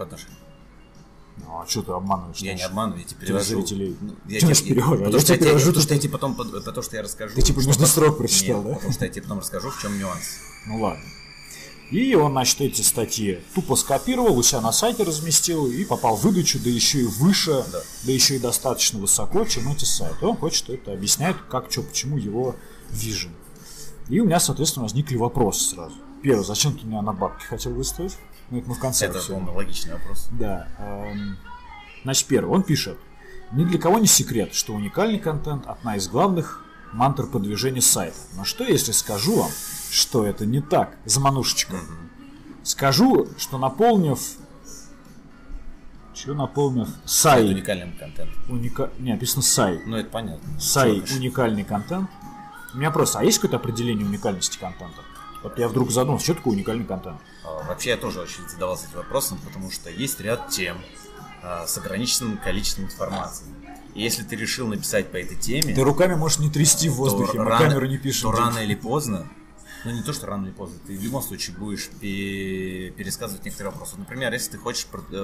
По отношению. Ну, а что ты обманываешь? Я не обманываю, я тебе перевожу. зрителей? Ну, я Ты тебе- перевожу, Потому я что я перевожу, потому что я тебе потом, потому что я расскажу. Ты типа по- срок прочитал, Нет, да? Потому что я тебе потом расскажу, в чем нюанс. Ну ладно. И он, значит, эти статьи тупо скопировал, у себя на сайте разместил и попал в выдачу, да еще и выше, Да. да, еще и достаточно высоко, чем эти сайты. Он хочет это объясняет, как, что, почему его вижен. И у меня, соответственно, возникли вопросы сразу. Первый, зачем ты меня на бабки хотел выставить? Ну, это мы в конце Это, по-моему, логичный вопрос. Да. эм, Значит, первый, он пишет. Ни для кого не секрет, что уникальный контент – одна из главных мантр продвижения сайта. Но что, если скажу вам, что это не так? Заманушечка. Скажу, что наполнив... Что наполнив? Это Сай. уникальным контентом. Уника... Не, написано сай. Ну, это понятно. Сай уникальный контент. У меня просто, а есть какое-то определение уникальности контента? Вот я вдруг задумался, что такое уникальный контент? А, Вообще я тоже очень задавался этим вопросом, потому что есть ряд тем а, с ограниченным количеством информации. И если ты решил написать по этой теме, Ты руками можешь не трясти в воздухе, мы рано- камеру не пишем. то рано или поздно, ну не то, что рано или поздно, ты в любом случае будешь пе- пересказывать некоторые вопросы. Например, если ты хочешь э,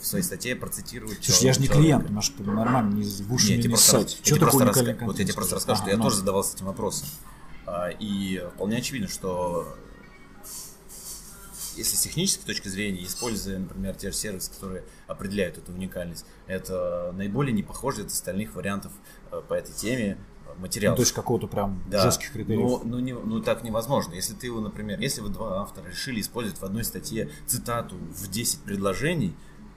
в своей статье процитировать Слушай, я же не человека. клиент, немножко нормально, не в уши Нет, не просто, ссать. Что такое раска- Вот я тебе просто расскажу, что Ага, я ну. тоже задавался этим вопросом. А, И вполне очевидно, что если с технической точки зрения, используя, например, те же сервисы, которые определяют эту уникальность, это наиболее не похоже от остальных вариантов э, по этой теме э, Ну, материалов. то есть какого-то прям Да. жестких критериев. Ну, ну, не- ну, так невозможно. Если ты его, например, если вы два автора решили использовать в одной статье цитату в 10 предложений,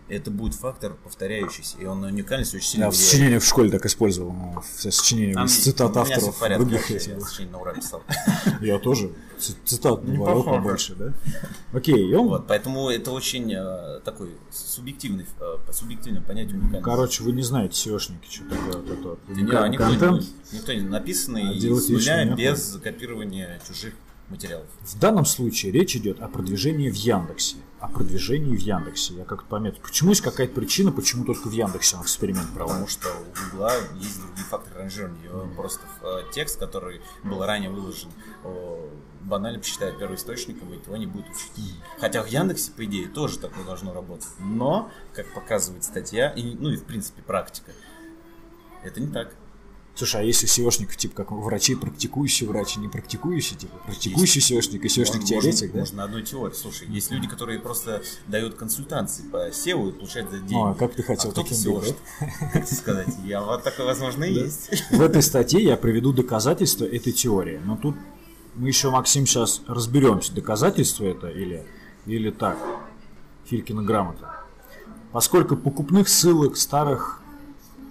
это будет фактор повторяющийся, и он на уникальность очень сильно Я в влияет. сочинениях в школе так использовал. ну, Все сочинения Там из есть- цитат у авторов. в порядке, других я этих. сочинение на ура писал. Я тоже. Цитат похоже. побольше, да? Окей, и он, Вот, поэтому это очень э, такой субъективный, э, по субъективному понятию уникальность. короче, вы не знаете, SEOшники, что такое вот это Да никто, не контент. никто не написанный А с вид, что нуля без копирования чужих материалов. В данном случае речь идет о продвижении в Яндексе. О продвижении в Яндексе. Я как-то пометил. Почему есть какая-то причина, почему только в Яндексе он эксперимент Потому проводит? что у Гугла есть другие факторы ранжирования. Его Просто э, текст, который был ранее выложен, о, банально посчитает первоисточником, и его не будет учить. Хотя в Яндексе, по идее, тоже такое должно работать. Но, как показывает статья, и, ну и в принципе практика, это не так. Слушай, а если SEOшник, типа как врачи, практикующий врач и не практикующий, типа практикующий SEOшник и SEOшник-теоретик, можно, да? можно одной теории. Слушай, есть люди, которые просто дают консультации по SEO и получают за деньги. А как ты хотел а таким быть, SEOшник. Как сказать? Я вот такое, возможно, и есть. В этой статье я приведу доказательства этой теории. Но тут мы еще, Максим, сейчас разберемся, доказательство это или, или так, Филькина грамота. Поскольку покупных ссылок, старых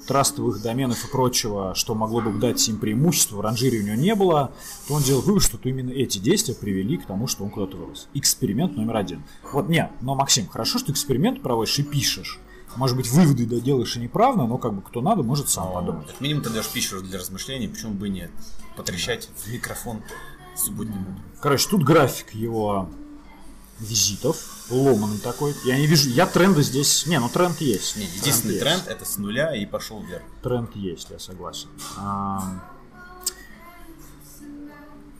трастовых доменов и прочего, что могло бы дать им преимущество, в ранжире у него не было, то он делал вывод, что именно эти действия привели к тому, что он куда-то вырос. Эксперимент номер один. Вот нет, но, Максим, хорошо, что эксперимент проводишь и пишешь. Может быть, выводы да, делаешь и неправильно, но как бы кто надо, может сам подумать. Как минимум ты даешь пищу для размышлений, почему бы и нет. Потрещать в микрофон субботним утром. Короче, тут график его визитов, ломанный такой. Я не вижу, я тренда здесь... Не, ну тренд есть. Не, единственный есть. тренд это с нуля и пошел вверх. Тренд есть, я согласен. Ам.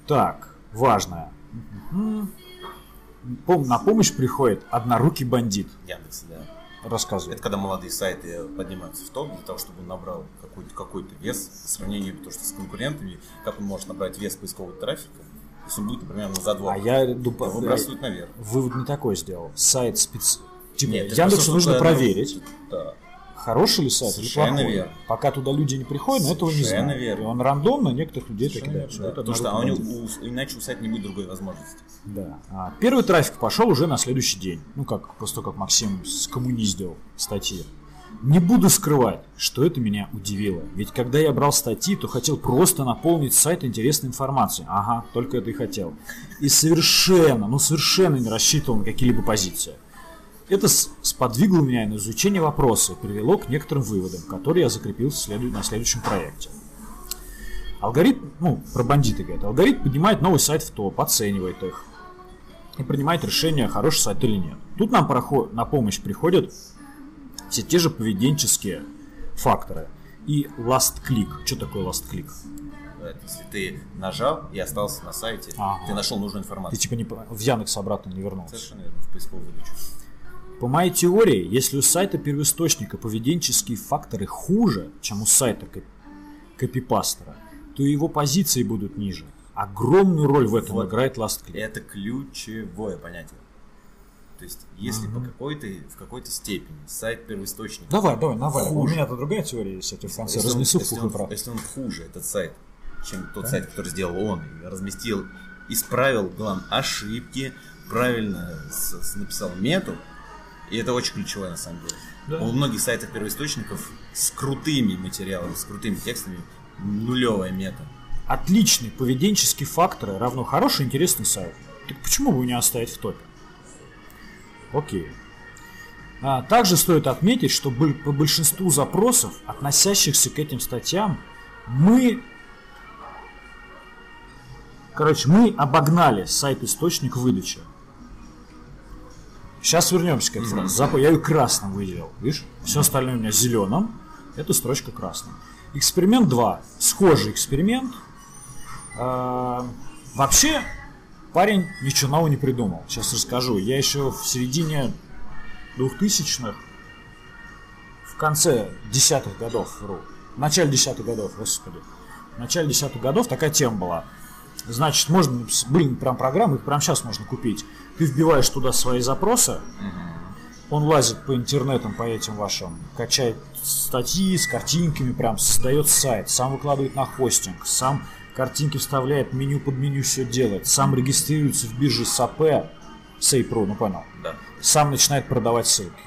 Так, важное. Пом- На помощь приходит однорукий бандит. Яндекс, да. Рассказывай. Это когда молодые сайты поднимаются в топ для того, чтобы он набрал какой-то какой вес по сравнению потому что с конкурентами, как он может набрать вес поискового трафика, если он будет, например, на задвор. А я Его бросают наверх. вывод не такой сделал. Сайт спец... Типа, Нет, Яндексу просто нужно ну, проверить, Да. хороший ли сайт или Совершенно плохой. верно. Пока туда люди не приходят, но этого не Совершенно знаю. верно. И он рандомно некоторых людей так Совершенно кидает. да. Потому что а у него, у- иначе у сайта не будет другой возможности. Да. А, первый трафик пошел уже на следующий день. Ну, как того, как Максим скоммуниздил статьи. Не буду скрывать, что это меня удивило. Ведь когда я брал статьи, то хотел просто наполнить сайт интересной информацией. Ага, только это и хотел. И совершенно, ну совершенно не рассчитывал на какие-либо позиции. Это сподвигло меня на изучение вопроса и привело к некоторым выводам, которые я закрепил на следующем проекте. Алгоритм, ну, про бандиты говорят, алгоритм поднимает новый сайт в топ, оценивает их и принимает решение, хороший сайт или нет. Тут нам на помощь приходят все те же поведенческие факторы. И last click. Что такое last click? Это Если ты нажал и остался на сайте, Ага. ты нашел нужную Ты информацию. типа не, в Яндекс обратно не вернулся. Совершенно верно, в поисковую выдачу. По моей теории, если у сайта первоисточника поведенческие факторы хуже, чем у сайта коп- копипастера, то его позиции будут ниже. Огромную роль в этом Вот. играет Last Click. Это ключевое понятие. То есть, если по какой-то, в какой-то степени сайт первоисточника Давай, давай, давай. У Хуже. меня-то другая теория есть, я тебе в конце Если он- разнесу в если он-. Если он хуже, этот сайт, чем тот сайт, который сделал он, и разместил, исправил, главное, ошибки, правильно с- с- написал мету, и это очень ключевое на самом деле. Да. У многих сайтов первоисточников с крутыми материалами, с крутыми текстами нулевая мета. Отличный поведенческий фактор равно хороший интересный сайт. Так почему бы его не оставить в топе? Окей. А, также стоит отметить, что по большинству запросов, относящихся к этим статьям, мы... Короче, мы обогнали сайт-источник выдачи. Сейчас вернемся к этой фразе. Зап- Я ее красным выделил. Видишь? Все остальное у меня зеленым. Эта строчка красным. Эксперимент 2. Схожий эксперимент. А, Вообще, парень ничего нового не придумал. Сейчас расскажу. Я еще в середине 2000-х, в конце десятых годов, вру, в начале десятых годов, господи, в начале десятых годов такая тема была. Значит, можно, были прям программы, их прямо сейчас можно купить. Ты вбиваешь туда свои запросы, он лазит по интернетам, по этим вашим, качает статьи с картинками, прям создает сайт, сам выкладывает на хостинг, сам картинки вставляет, меню под меню все делает, сам регистрируется в бирже SAP, SAP.ru, ну понял, Да. сам начинает продавать ссылки.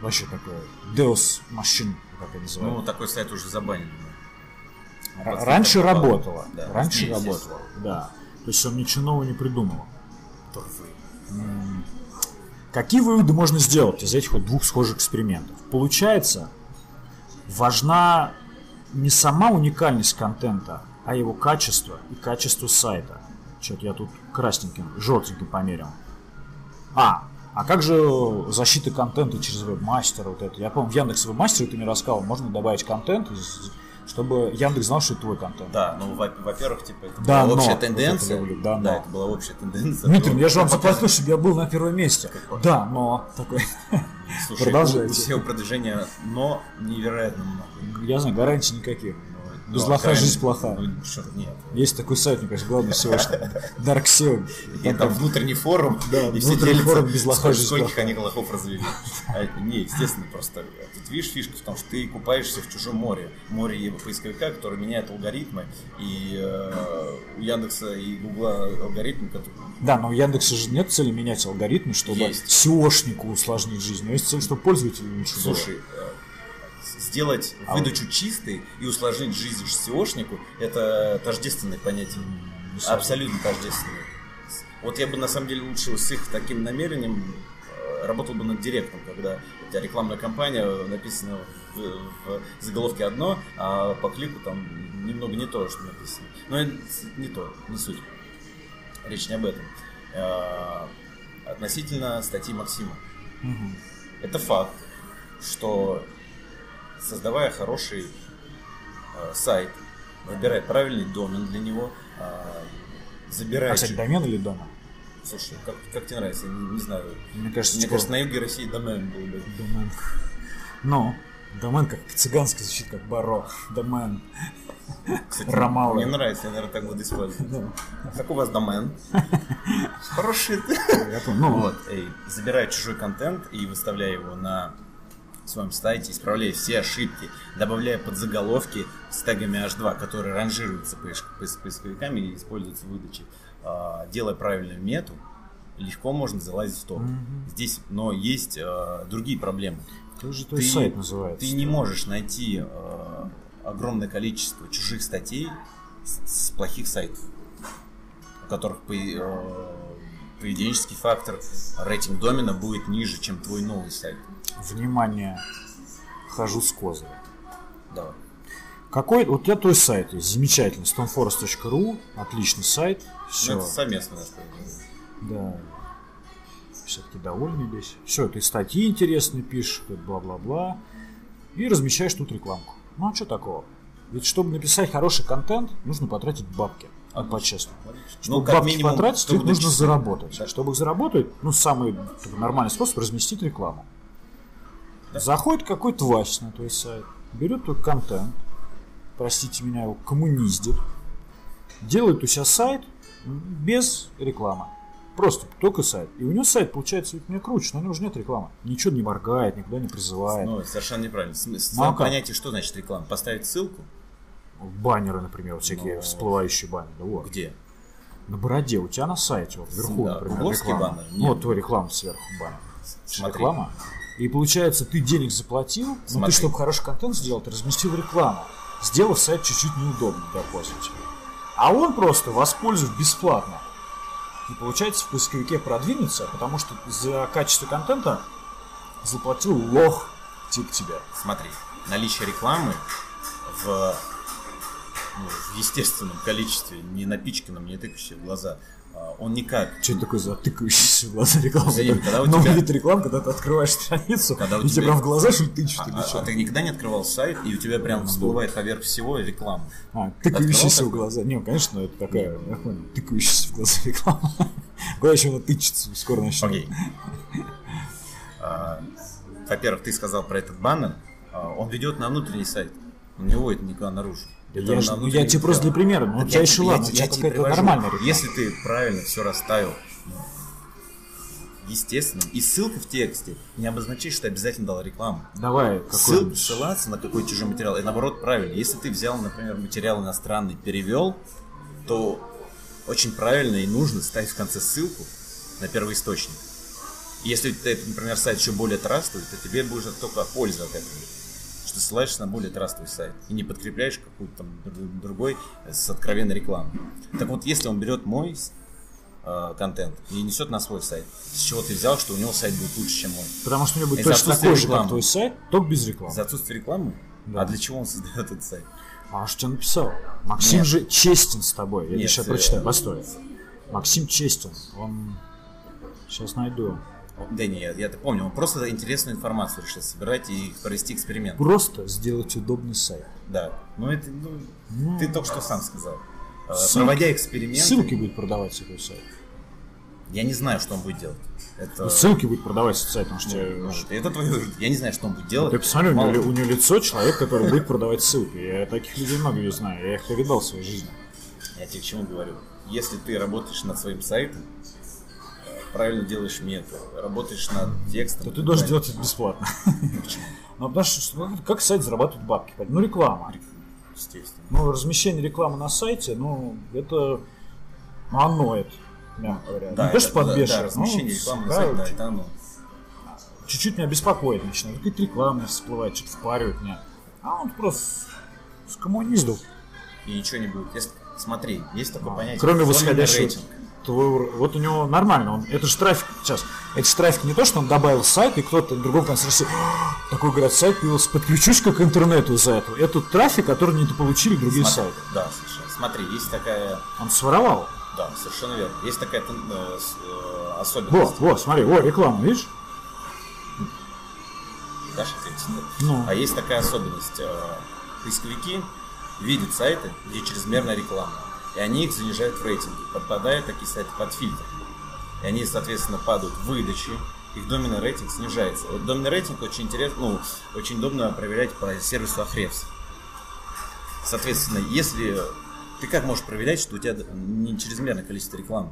Вообще такое Deus машин, как я называю. Ну, такой сайт уже забанен. Р- Раньше это работало, Да, раньше здесь, работало, да. То есть он ничего нового не придумал. Какие выводы можно сделать из этих вот двух схожих экспериментов? Получается, важна не сама уникальность контента, а его качество и качество сайта. Что-то я тут красненьким, желтеньким померил. А, а как же защита контента через вебмастер вот это? Я помню, в Яндекс вебмастере ты мне рассказывал, можно добавить контент, чтобы Яндекс знал, что это твой контент. Да, ну, во- во-первых, типа, это Да, была но. общая Вот это тенденция. люблю, да, но. это была общая тенденция. Дмитрий, Но- я же вам ну, заплатил, чтобы я был на первом месте. Какой? Да, но такой. Слушай, Продолжайте. SEO продвижения но невероятно много. Я знаю, гарантий никаких. Без ну, лоха крайне- жизнь плоха. Ну, черт, нет. Есть такой сайт, мне кажется, главный SEO, Dark SEO. И там внутренний форум, Да, и все внутренний делятся, форум без лоха жизнь скольких они лохов развели. А не, естественно, просто. Тут видишь фишка в том, что ты купаешься в чужом море. Море поисковика, который меняет алгоритмы. И э, у Яндекса и Гугла алгоритмы, которые Да, но у Яндекса же нет цели менять алгоритмы, чтобы. SEOшнику усложнить жизнь. Но есть цель, чтобы пользователю лучше. Слушай, э, сделать А выдачу чистой и усложнить жизнь SEOшнику это тождественное понятие. не совсем. Абсолютно тождественное. Вот я бы на самом деле лучше с их таким намерением э, работал бы над директом, когда у тебя рекламная кампания написана в, в заголовке одно, а по клику там немного не то, что написано. Но не то, не суть. Речь не об этом. Э, Относительно статьи Максима. Мгм. Это факт, что создавая хороший э, сайт, выбирая правильный домен для него, э, забирая... А, кстати, домен или домен? Слушай, как, как тебе нравится? Я не, не знаю. Мне кажется, Мне типа, кажется, на юге России домен был бы. домен. Ну, домен как цыганский звучит, как баро. Домен. Кстати. Мне нравится, я, наверное, так буду использовать. Да. Как у вас домен? Хороший. Ну, Вот, эй, забирая чужой контент и выставляя его на своем сайте, исправляя все ошибки, добавляя подзаголовки с тегами H2, которые ранжируются поиск- поис- поисковиками и используются в выдаче, а, делая правильную мету, легко можно залазить в топ. Здесь, но есть а, другие проблемы. как же твой сайт называется? Ты не можешь найти э, огромное количество чужих статей с, с плохих сайтов, у которых по- э, поведенческий фактор, рейтинг домена будет ниже, чем твой новый сайт. Внимание, хожу с козыря. Давай. Какой, вот я твой сайт есть, замечательный, stoneforest.ru, отличный сайт, Ну, все, это совместно наш да, все-таки довольны здесь. Все, ты статьи интересные пишешь, бла-бла-бла, и размещаешь тут рекламку. Ну а что такого? Ведь чтобы написать хороший контент, нужно потратить бабки. Ну, по-честному. Ну, Чтобы как бабки минимум, потратить, их нужно трудночисто. заработать. Чтобы их заработать, ну, самый нормальный способ разместить рекламу. Заходит какой-то Вась на твой сайт, берет твой контент, простите меня, его коммуниздит, делает у себя сайт без рекламы. Просто только сайт. И у него сайт получается мне круче, но у него уже нет рекламы. Ничего не моргает, никуда не призывает. Ну, совершенно неправильно. В Ну, а понятии, что значит реклама? Поставить ссылку? Баннеры, например, вот всякие Ну, всплывающие баннеры. Вот. Где? На бороде, у тебя на сайте, вот вверху, Да, например, реклама. баннер? Ну, Нет. вот твой реклама сверху баннер. Смотри. Реклама. И получается, ты денег заплатил, но Смотри. ты, чтобы хороший контент сделал, ты разместил рекламу, сделав сайт чуть-чуть неудобным для пользователя. А он просто воспользуется бесплатно. И получается, в поисковике продвинется, потому что за качество контента заплатил лох типа тебя. Смотри, наличие рекламы в, ну, в естественном количестве, не напичканном, не тыкающей в глаза, а, он никак Что это такое за тыкающаяся в глаза реклама? Взаимно, когда у Новый тебя- вид рекламы, когда ты открываешь страницу, Когда у и тебе тебя- прям в глаза что тычут А, или а- что? а ты никогда не открывал сайт, и у тебя прям всплывает поверх всего реклама. А, тыкающаяся в глаза. Не, ну, конечно, это такая, я понял, тыкающаяся в глаза реклама. Куда еще она тычется, скоро начнет. Окей. А, Во-первых, ты сказал про этот баннер. Он ведет на внутренний сайт. Он не вводит никуда наружу. Я, же- ну, я тебе просто для примера, ну у тебя еще ладно, у тебя какая-то нормальная реклама. Если ты правильно все расставил, ну, естественно, и ссылка в тексте не обозначает, что ты обязательно дал рекламу. Давай, Ссыл, какой-нибудь. ссылаться на какой чужой материал, и наоборот правильно. Если ты взял, например, материал иностранный, перевел, то очень правильно и нужно ставить в конце ссылку на первоисточник. Если тебя, например, сайт еще более трастовый, то тебе будет только польза от этого. Ты ссылаешься на более трастовый сайт и не подкрепляешь какой-то там дру- другой с откровенной рекламой. Так вот, если он берет мой э, контент и несет на свой сайт, с чего ты взял, что у него сайт будет лучше, чем мой? Потому что у него будет Из-за точно такой же, как твой сайт, только без рекламы. За отсутствие рекламы? Да. А для чего он создает этот сайт? А что тебе написал? Максим Нет. же честен с тобой. Я Нет, сейчас э, прочитаю, постой. Максим честен. Он... Сейчас найду. Да не, я, я помню. Он просто интересную информацию решил собирать и провести эксперимент. Просто сделать удобный сайт. Да. Ну это, ну, Ну, ты только что сам сказал. Э, ссылки- Проводя эксперименты, Ссылки будет продавать с этого сайта. я не знаю, что он будет делать. Это, Ссылки будет продавать с сайта, потому что ну, тебе- это твое. Я не знаю, что он будет делать. Ты посмотри, у него, Мало ли- ли. у него лицо человек, который будет продавать ссылки. Я таких людей много не знаю, я их повидал в своей жизни. Я тебе к чему говорю. Если ты работаешь над своим сайтом, правильно делаешь метод, работаешь над текстом. То и ты должен делать это бесплатно. Почему? Ну, потому что ну, как сайт зарабатывает бабки? Ну, реклама. Естественно. Ну, размещение рекламы на сайте, ну, это ну, оноет, мягко говоря. Да, не то, что это- да, подбешивает, да, размещение ну, рекламы на да, сайте, да, это оно. чуть-чуть меня беспокоит начинает. Какие-то рекламы всплывают, что-то впаривает меня. А он просто скоммуниздил. И ничего не будет. Если, смотри, есть такое А, понятие. Кроме восходящего рейтинг. Твоего- вот у него нормально, он, это же трафик, сейчас, это же трафик не то, что он добавил сайт, и кто-то на другом конце России, «А, такой, говорят, сайт появился, подключусь-ка к интернету из-за этого. Это трафик, который не получили другие Смотри, сайты. Да, совершенно. Смотри, есть такая, Он своровал. да, совершенно верно. Есть такая э, э, особенность. Вот, вот, смотри, о, реклама, видишь? Ну. А есть такая особенность. э, Поисковики видят сайты, где чрезмерная реклама. И они их занижают в рейтинге. Подпадают такие сайты под фильтр. И они, соответственно, падают в выдаче. Их доменный рейтинг снижается. Вот доменный рейтинг очень интересно, ну, очень удобно проверять по сервису Ahrefs. Соответственно, если ты как можешь проверять, что у тебя не чрезмерное количество рекламы?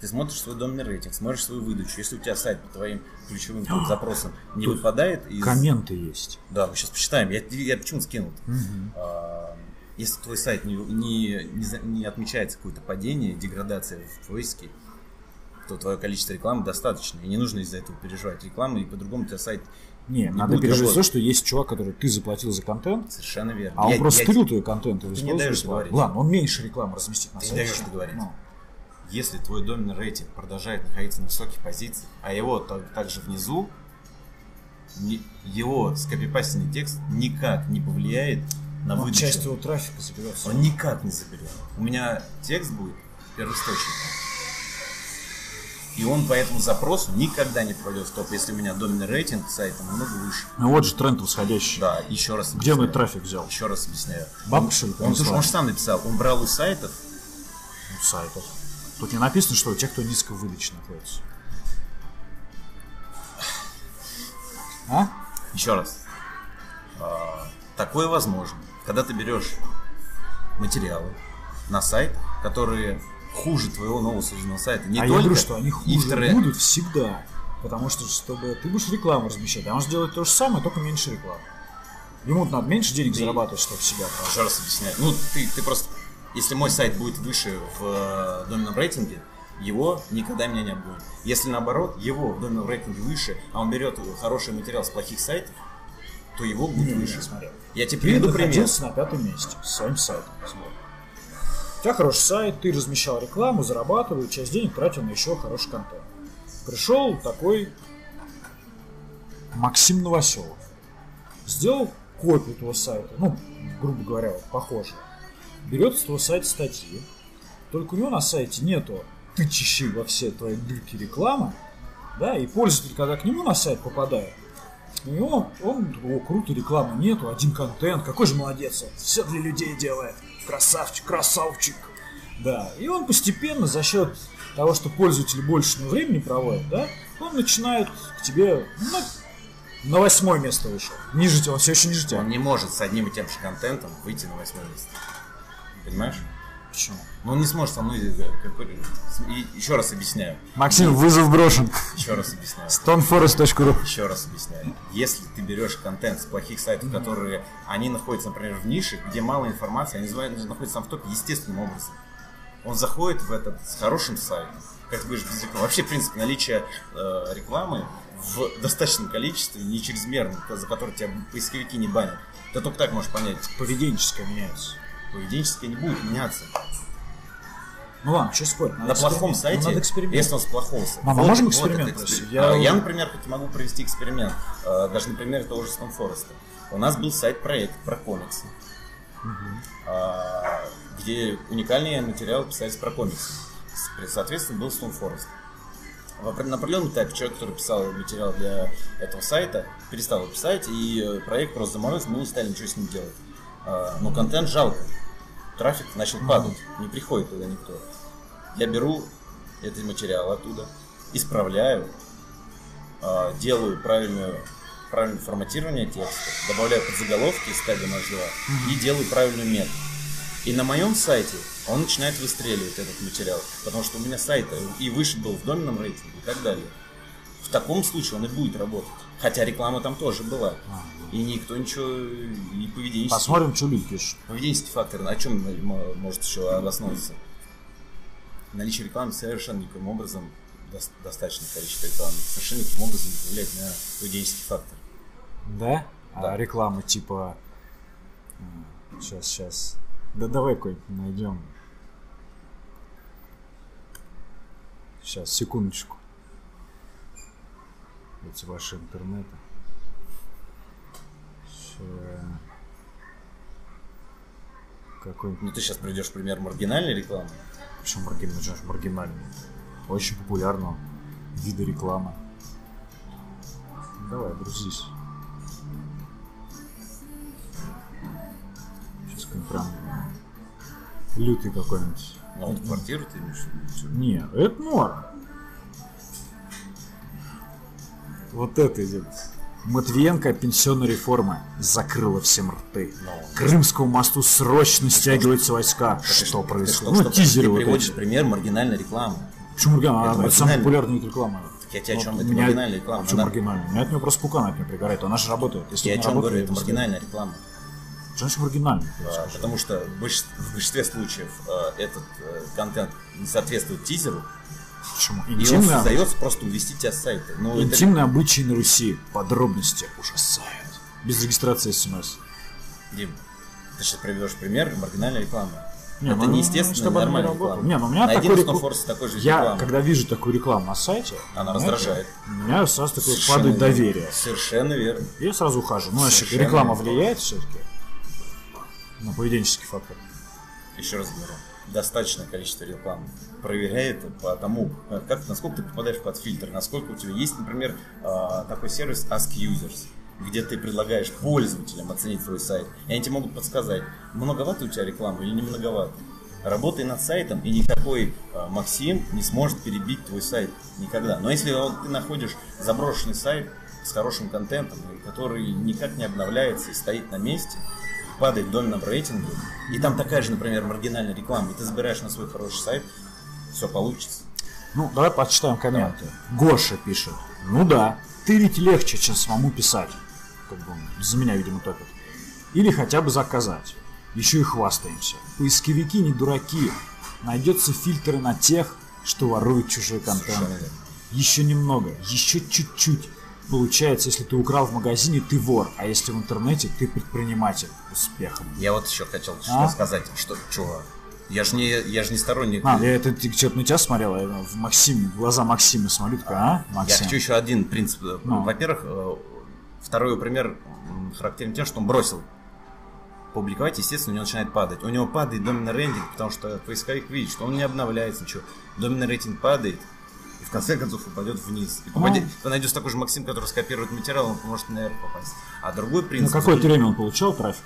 Ты смотришь свой доменный рейтинг, смотришь свою выдачу. Если у тебя сайт по твоим ключевым там запросам не Тут выпадает из... Комменты есть. Да, мы сейчас посчитаем. Я, я почему скинул? А, если твой сайт не, не, не, не отмечается какое-то падение, деградация в поиске, то твое количество рекламы достаточно. И не нужно из-за этого переживать рекламу, и по-другому у тебя сайт Не, Не надо переживать то, что есть чувак, который ты заплатил за контент, совершенно верно. а он Я- просто стырил твой контент и не даешь договорить. Ладно, он меньше рекламы разместит на Ты сайте. не даешь договорить. Ну, Если твой доменный рейтинг продолжает находиться на высоких позициях, а его та- также внизу, его скопипастенный текст никак не повлияет на он выдачу. часть его трафика заберется. Он никак не заберет. У меня текст будет первоисточник. И он по этому запросу никогда не попадет в топ, если у меня доменный рейтинг сайта намного выше. Ну вот же тренд восходящий. Да, еще раз Где он объясняю. трафик взял? Еще раз объясняю. Ли, Он, он, он же сам написал, он брал у сайтов сайтов. Тут не написано, что у тех, кто низко выдачи находится. А? Еще раз. А, такое возможно, когда ты берешь материалы на сайт, которые хуже твоего нового созданного сайта. Не а только я говорю, что они хуже и вторые- будут всегда. Потому что, чтобы ты будешь рекламу размещать, а он же делает то же самое, только меньше рекламы. Ему надо меньше денег Ты- зарабатывать, чтобы себя продать. Еще раз объясняю. Ну, ты, ты просто... Если мой сайт будет выше в э, доменном рейтинге, его никогда меня не обгонит. Если наоборот, его в доменном рейтинге выше, а он берет хороший материал с плохих сайтов, то его будет Не, не, выше. смотри. Я тебе Ты приведу пример. находился на пятом месте с своим сайтом. У тебя хороший сайт, ты размещал рекламу, зарабатывал, часть денег тратил на еще хороший контент. Пришел такой Максим Новоселов. Сделал копию твоего сайта, ну, грубо говоря, вот, похоже. Берет с твоего сайта статьи, только у него на сайте нету тычащей во все твои дырки рекламы, да, и пользователь, когда к нему на сайт попадает, у него, он, о, круто, рекламы нету, один контент, какой же молодец он, все для людей делает, красавчик, красавчик. Да, и он постепенно за счет того, что пользователи больше времени проводят, да, он начинает к тебе, ну, на восьмое место вышел. Ниже тебя, он все еще ниже тебя. Он не может с одним и тем же контентом выйти на восьмое место. Понимаешь? Почему? Но он не сможет со мной... э, и еще раз объясняю. Максим, вызов брошен. Еще раз объясняю. stoneforest.ru Еще раз объясняю. Если ты берешь контент с плохих сайтов, которые они находятся, например, в нише, где мало информации, они находятся там в топе естественным образом. Он заходит в этот с хорошим сайтом, как ты говоришь, без рекламы. Вообще, в принципе, наличие э, рекламы в достаточном количестве, не чрезмерном, за который тебя поисковики не банят. Ты только так можешь понять. Поведенческое меняется. Поведенческое не будет меняться. Ну ладно, что спорить? надо На плохом. Ну, сайте, эксперимент. если он с плохого сайта. Мама, можем вот эксперимент экспер- Я- А, Я, например, хоть могу провести эксперимент. э, Даже на примере того же Стонфореста. У нас был сайт-проект про комиксы. а, Где уникальные материалы писались про комиксы. Соответственно, был. В опре- На определенном этапе человек, который писал материал для этого сайта, перестал его писать, и э, проект просто заморозился, мы не стали ничего с ним делать. А, Но контент жалко. Трафик начал падать, не приходит туда никто. Я беру этот материал оттуда, исправляю, а, делаю правильную, правильное форматирование текста, добавляю подзаголовки из тега наш 2 и делаю правильную мету. И на моем сайте он начинает выстреливать этот материал, потому что у меня сайт и выше был в доменном рейтинге и так далее. В таком случае он и будет работать. Хотя реклама там тоже была. И никто ничего, и поведенческий, Посмотрим, что пишут. поведенческий фактор, на чем может еще обосновываться? Наличие рекламы совершенно никаким образом дос- достаточное количество рекламы совершенно никаким образом не влияет на поведенческий фактор. Да? Да. А реклама типа... Сейчас, сейчас. Да давай какой-нибудь найдем. Сейчас, секундочку. Эти ваши интернеты. Ща. Какой-нибудь... Ну ты сейчас приведешь пример маргинальной рекламы. Почему маргинальный? Почему маргинальный? Очень популярного вида рекламы. Давай, грузись. Сейчас какой-нибудь прям лютый какой-нибудь. А вот квартиру ты имеешь в виду? Не, это норм. Вот это идет. Матвиенко пенсионная реформа закрыла всем рты. Ну. Крымскому мосту срочно стягиваются войска. Что ты происходит? что, Ну, что, тизеры вот приводишь эти. пример маргинальной рекламы. Почему маргинальный? Это Это самая популярная вид рекламы. я тебе о чем? Это меня- маргинальная реклама. Почему Она- маргинальная? У меня от нее просто пукан от нее пригорает. Она же работает. Если Я о чем работала, говорю, это маргинальная реклама. Что значит маргинальная? А? Потому что в большинстве случаев э, этот э, контент не соответствует тизеру, Почему? и он Интимные, создается просто увести тебя с сайта. Ну, это- интимные обычаи на Руси. Подробности ужасают. Без регистрации смс. Дим, ты сейчас приведешь пример маргинальной рекламы. Не, это ну, не с естественно, тобой нормальная реклама. Не, ну у меня Найди такой Stoneforce такой же Я, рекламы. когда вижу такую рекламу на сайте, Она знаете, раздражает. У меня сразу такое Совершенно падает верно. доверие. Совершенно верно. И я сразу ухожу. Ну, значит, Совершенно реклама верно. влияет все-таки на поведенческий фактор. Еще раз говорю, достаточное количество рекламы. Проверяй это по тому, э, как, насколько ты попадаешь под фильтр, насколько у тебя есть, например, э, такой сервис Ask Users, где ты предлагаешь пользователям оценить твой сайт, и они тебе могут подсказать, многовато у тебя рекламы или не многовато. работай над сайтом, и никакой э, Максим не сможет перебить твой сайт никогда. Но если вот, ты находишь заброшенный сайт с хорошим контентом, который никак не обновляется и стоит на месте, падает в доменном рейтингу, и там такая же, например, маргинальная реклама, и ты забираешь на свой хороший сайт, все получится. Ну, давай почитаем комменты. Гоша пишет. Ну да, ты ведь легче, чем самому писать. Как бы он за меня, видимо, топит. Или хотя бы заказать. Еще и хвастаемся. Поисковики не дураки. Найдется фильтры на тех, что воруют чужой контент. Еще немного, еще чуть-чуть. Получается, если ты украл в магазине, ты вор, а если в интернете, ты предприниматель. Успехом. Я вот еще хотел А? сказать, что, чего, я же не, я же не сторонник. А, я это ты что-то на тебя смотрел, я в Максим, в глаза Максима смотрю, такой, а, Я Максим? хочу еще один принцип. Ну. Во-первых, э, второй пример характерен тем, что он бросил публиковать, естественно, у него начинает падать. У него падает доменный рейтинг, потому что поисковик видит, что он не обновляется, ничего. Доменный рейтинг падает, в конце концов упадет вниз. И попадет, ты найдешь такой же Максим, который скопирует материал, он может на R попасть. А другой Ну, принцип... какое заключ- время он получал трафик?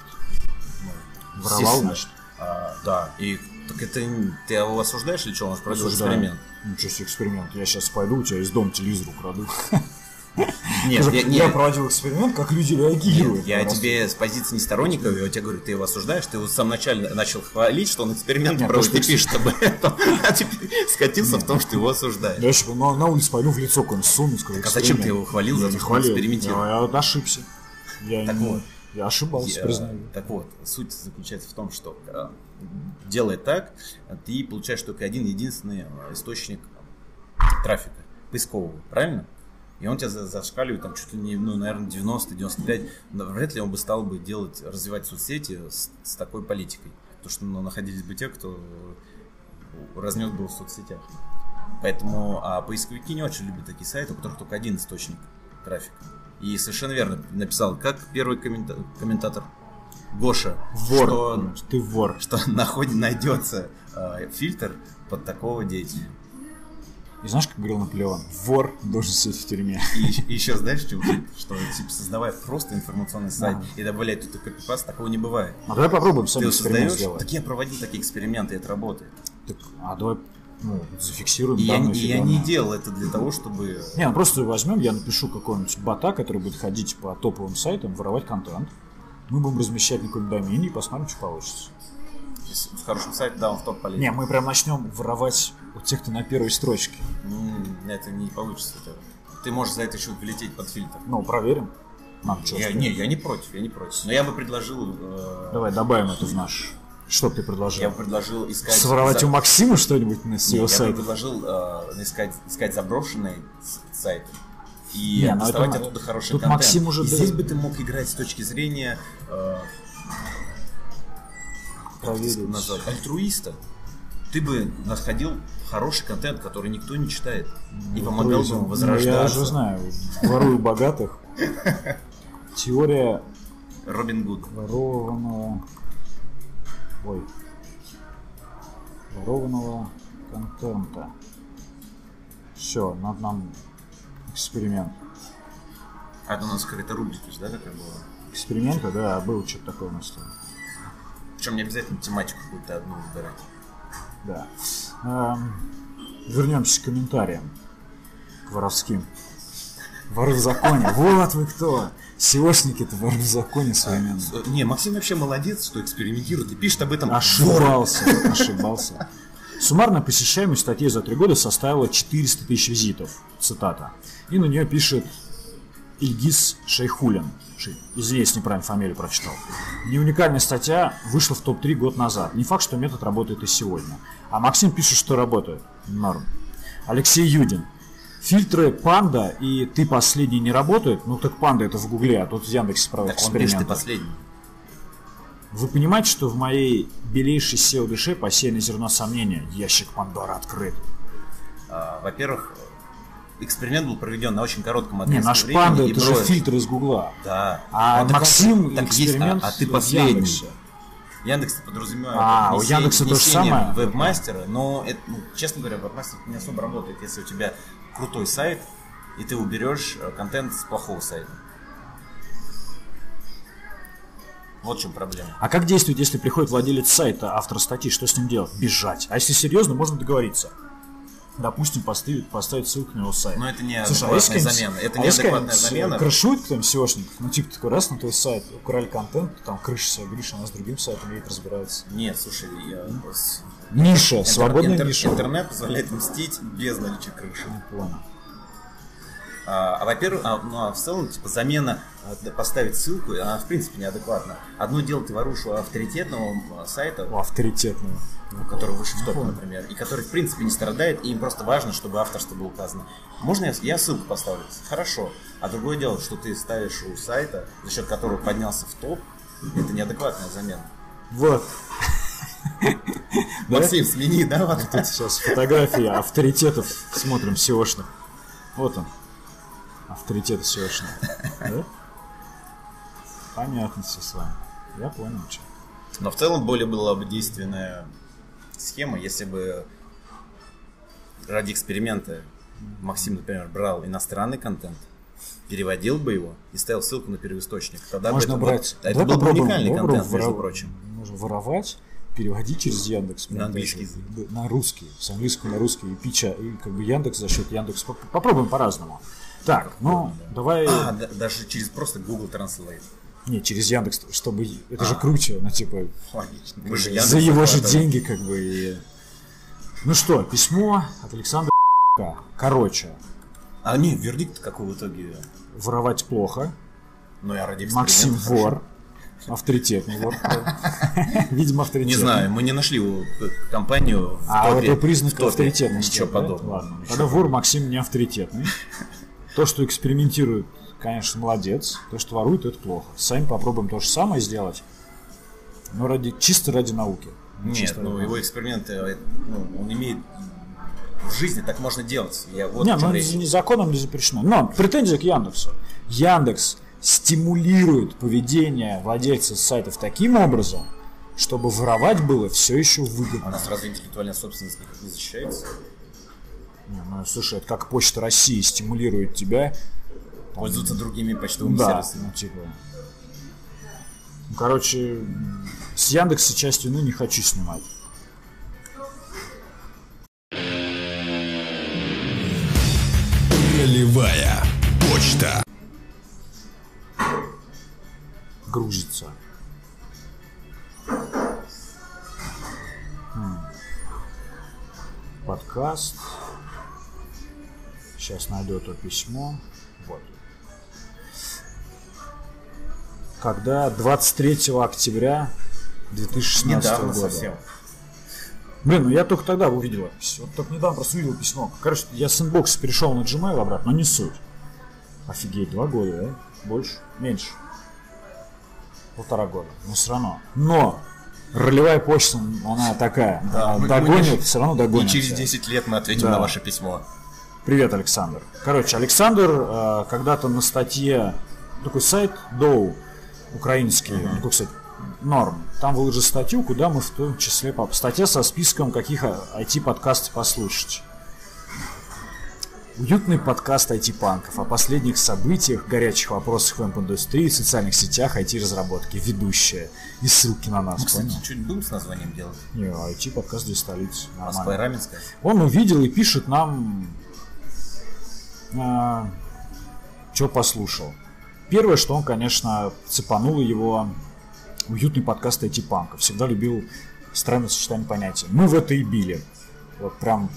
Воровал, значит? А, да, и так это ты его осуждаешь или что? Он же провел эксперимент. Ничего себе эксперимент. Я сейчас пойду, у тебя из дома телевизор украду. Нет, я, я, проводил эксперимент, как люди реагируют. Я тебе с позиции не сторонника, я тебе говорю, ты его осуждаешь, ты его в самом начале начал хвалить, что он эксперимент проводит что- пишет об этом, а теперь скатился в том, что его осуждаешь. Я еще на, улице пойду в лицо какое-нибудь суну, скажу, а зачем ты его хвалил за то, что он экспериментировал? Я, ошибся. Я, Так вот. я ошибался, Я- признаю. Так вот, суть заключается в том, что э, делая так, ты получаешь только один единственный э, источник трафика поискового, правильно? И он тебя за- зашкаливает там чуть ли не, ну, наверное, 90-95. Но Вряд ли он бы стал бы делать, развивать соцсети с, с такой политикой. Потому что ну, находились бы те, кто разнес бы в соцсетях. Поэтому а поисковики не очень любят такие сайты, у которых только один источник трафика. И совершенно верно написал, как первый коммента- комментатор Гоша, Вор. что, Ты вор. что находит, найдется э, фильтр под такого деятеля. И знаешь, как говорил Наполеон? Вор должен сидеть в тюрьме. И, еще знаешь, что, что типа, создавая просто информационный сайт Ага. и добавляя тут копипаст, такого не бывает. А давай попробуем сам Ты его эксперимент сделать. так я проводил такие эксперименты, и это работает. Так, а давай ну, зафиксируем И я, данную и я не делал это для того, чтобы... Не, ну просто возьмем, я напишу какого-нибудь бота, который будет ходить по топовым сайтам, воровать контент. Мы будем размещать на каком-нибудь домене и посмотрим, что получится. С с хорошим сайтом, да, он в топ полезет. Не, мы прям начнем воровать у тех, кто на первой строчке. М, Это не получится. Это- Ты можешь за это еще влететь под фильтр. Ну, проверим. Нам что, Я, не, я не против, я не против. Но я бы предложил... э, Давай добавим это в наш. Что бы ты предложил? Я бы предложил искать... Своровать за- у Максима что-нибудь на Не, его я бы предложил э, искать, искать заброшенные сайты и Не, ну доставать это- оттуда хороший тут контент. Максим уже и здесь бы ты мог играть с точки зрения э, Проверить. назвать, альтруиста. Ты бы находил хороший контент, который никто не читает, и помогал бы Круизом. ему Ну, возрождаться. я же знаю, ворую богатых. Теория Робин Гуд. ворованного... Ой. Ворованного контента. Все, надо нам эксперимент. А это у нас какая-то рубрика да, такая была? Эксперимента, да, был что-то такое у нас там. Причем не обязательно тематику какую-то одну выбирать. Да. Эм, вернемся к комментариям. К воровским. Воры в законе. Вот вы кто! SEOшники-то воры в законе современные. Э, Не, Максим вообще молодец, что экспериментирует и пишет об этом. Ошибался, ошибался. Суммарная посещаемость статьи за три года составила 400 тысяч визитов. Цитата. И на нее пишет Ильгиз Шейхулин. Извини, если неправильно фамилию прочитал. Не уникальная статья вышла в топ-3 год назад. Не факт, что метод работает и сегодня. А Максим пишет, что работает. Норм. Алексей Юдин. Фильтры Панда и Ты последний не работают. Ну так Панда это в Гугле, а тут в Яндексе проводят Так он пишет и эксперименты. последний. Вы понимаете, что в моей белейшей SEO душе посеяно зерно сомнения? Ящик Пандора открыт. А, Во-первых, эксперимент был проведен на очень коротком Не, отрезке наш времени. Панда и это же фильтр из Гугла. Да. А он- Максим так есть, эксперимент а, а ты последний. Яндекс подразумевает А, у Яндекса то же самое? вебмастера, но это, ну, честно говоря, вебмастер не особо работает, если у тебя крутой сайт, и ты уберешь э, контент с плохого сайта. Вот в чем проблема. А как действует, если приходит владелец сайта, автор статьи, что с ним делать? Бежать. А если серьезно, можно договориться. Допустим, поставить, поставить ссылку на его сайт. Но это не Слушай, а замена. Это а не адекватная замена. Крышует кто-нибудь SEOшников? Ну, типа, такой раз на твой сайт, украли контент, там крыша себя, Гриша, она с другим сайтом едет разбирается. Нет, слушай, я... Ниша, интер- свободная интер- ниша. Интернет позволяет мстить без наличия крыши. Понял. А, а, во-первых, а, ну, а в целом, типа, замена а, поставить ссылку, она в принципе неадекватна. Одно дело ты воруешь у авторитетного сайта, У авторитетного. у которого выше в топ, понял. например, и который в принципе не страдает, и им просто важно, чтобы авторство было указано. Можно я, я ссылку поставлю? Хорошо. А другое дело, что ты ставишь у сайта, за счет которого поднялся в топ, это неадекватная замена. Вот. Максим, смени, да? вот? Тут сейчас фотографии авторитетов смотрим SEOшных. Вот он. Авторитеты SEOшные. Да? Понятно все с вами. Я понял, что. Но в целом более была бы действенная схема, если бы ради эксперимента Максим, например, брал иностранный контент, переводил бы его и ставил ссылку на первоисточник. Тогда Можно бы это, брать. вот- это был бы уникальный контент, между воров- прочим. Можно воровать, переводить через Яндекс. На английский язык. На русский. С английского на русский. И пича, и как бы Яндекс за счет Яндекс. Поп- Попробуем по-разному. Так, ну, давай... А, да- даже через просто Google Translate. Не, через Яндекс, чтобы... Это же круче, ну, типа, Логично. Мы же за Яндекс его же деньги, как бы. и- Ну что, письмо от Александра. Короче, А не, вердикт какой в итоге? воровать плохо. Ну, я ради Максим вор. Авторитетный вор. Видимо, авторитетный. Не знаю, мы не нашли его к- компанию А это признак авторитетности. Ничего подобного. Тогда вор Максим не авторитетный. То, что экспериментирует, конечно, молодец. То, что ворует, это плохо. Сами попробуем то же самое сделать. Но ради, чисто ради науки. Нет, Чисто ну ради его эксперименты, э, ну, он имеет в жизни так можно делать. Я вот Не, ну речь. не законом не запрещено. Но претензия к Яндексу. Яндекс стимулирует поведение владельцев сайтов таким образом, чтобы воровать было все еще А у выгодно. нас разве интеллектуальная собственность никак не защищается? Не, ну, слушай, это как Почта России стимулирует тебя. Пользоваться другими почтовыми Да, сервисами. ну типа. Ну, короче, с Яндекса часть вины не хочу снимать. Ролевая почта. грузится. М. Подкаст. Сейчас найду это письмо. Вот. Когда 23 октября 2016 Недавно года. совсем. Блин, ну я только тогда увидел это письмо. Вот только недавно просто увидел письмо. Короче, я с инбокса перешел на Gmail обратно, но не суть. Офигеть, два года, да? Больше? Меньше. Полтора года. Но все равно. Но ролевая почта, она такая. Да, мы- мы догонит, не- все равно догонит. И через всё. 10 лет мы ответим Да. на ваше письмо. Привет, Александр. Короче, Александр э, когда-то на статье, такой сайт Доу, украинский, ну, такой, кстати, норм. Там выложил статью, куда мы в том числе по статья со списком каких IT-подкастов послушать. Уютный подкаст IT-панков о последних событиях, горячих вопросах в индустрии, социальных сетях, IT-разработки. Ведущая. И ссылки на нас, Мы, кстати, понял? будем с названием делать? Не, IT-подкаст для столицы. Москва и Нормально. Раменская. Он увидел и пишет нам, что послушал. Первое, что он, конечно, цепанул его уютный подкаст IT панка. Всегда любил странное сочетание понятий. Мы в это и били. Вот прям,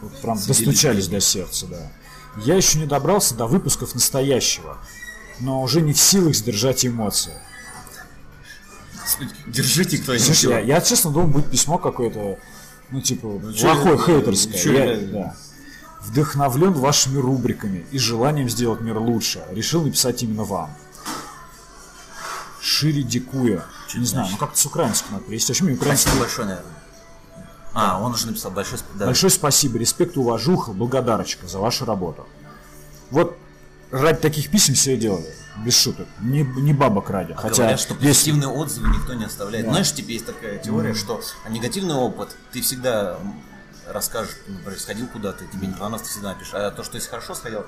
вот прям Сидели достучались били. до сердца, да. Я еще не добрался до выпусков настоящего, но уже не в силах сдержать эмоции. Держите кто-нибудь. Я, я, честно думал, будет письмо какое-то, ну, типа, чё плохое, я- хейтерское. я- да. Вдохновлен вашими рубриками и желанием сделать мир лучше. Решил написать именно вам. Шире дикуя. не знаю, ну как-то с украинским надо перевести. Вообще украинский Спасибо большое, наверное. А, он уже написал большое спасибо. Да. Большое спасибо, респект, уважуха, благодарочка за вашу работу. Вот ради таких писем все делали. Без шуток. Не, не бабок ради. А Хотя говорят, что есть- позитивные отзывы никто не оставляет. Знаешь, типа есть такая теория, что негативный опыт ты всегда расскажешь, например, сходил куда-то, тебе не понравилось, ты всегда напишешь. А то, что если хорошо сходил,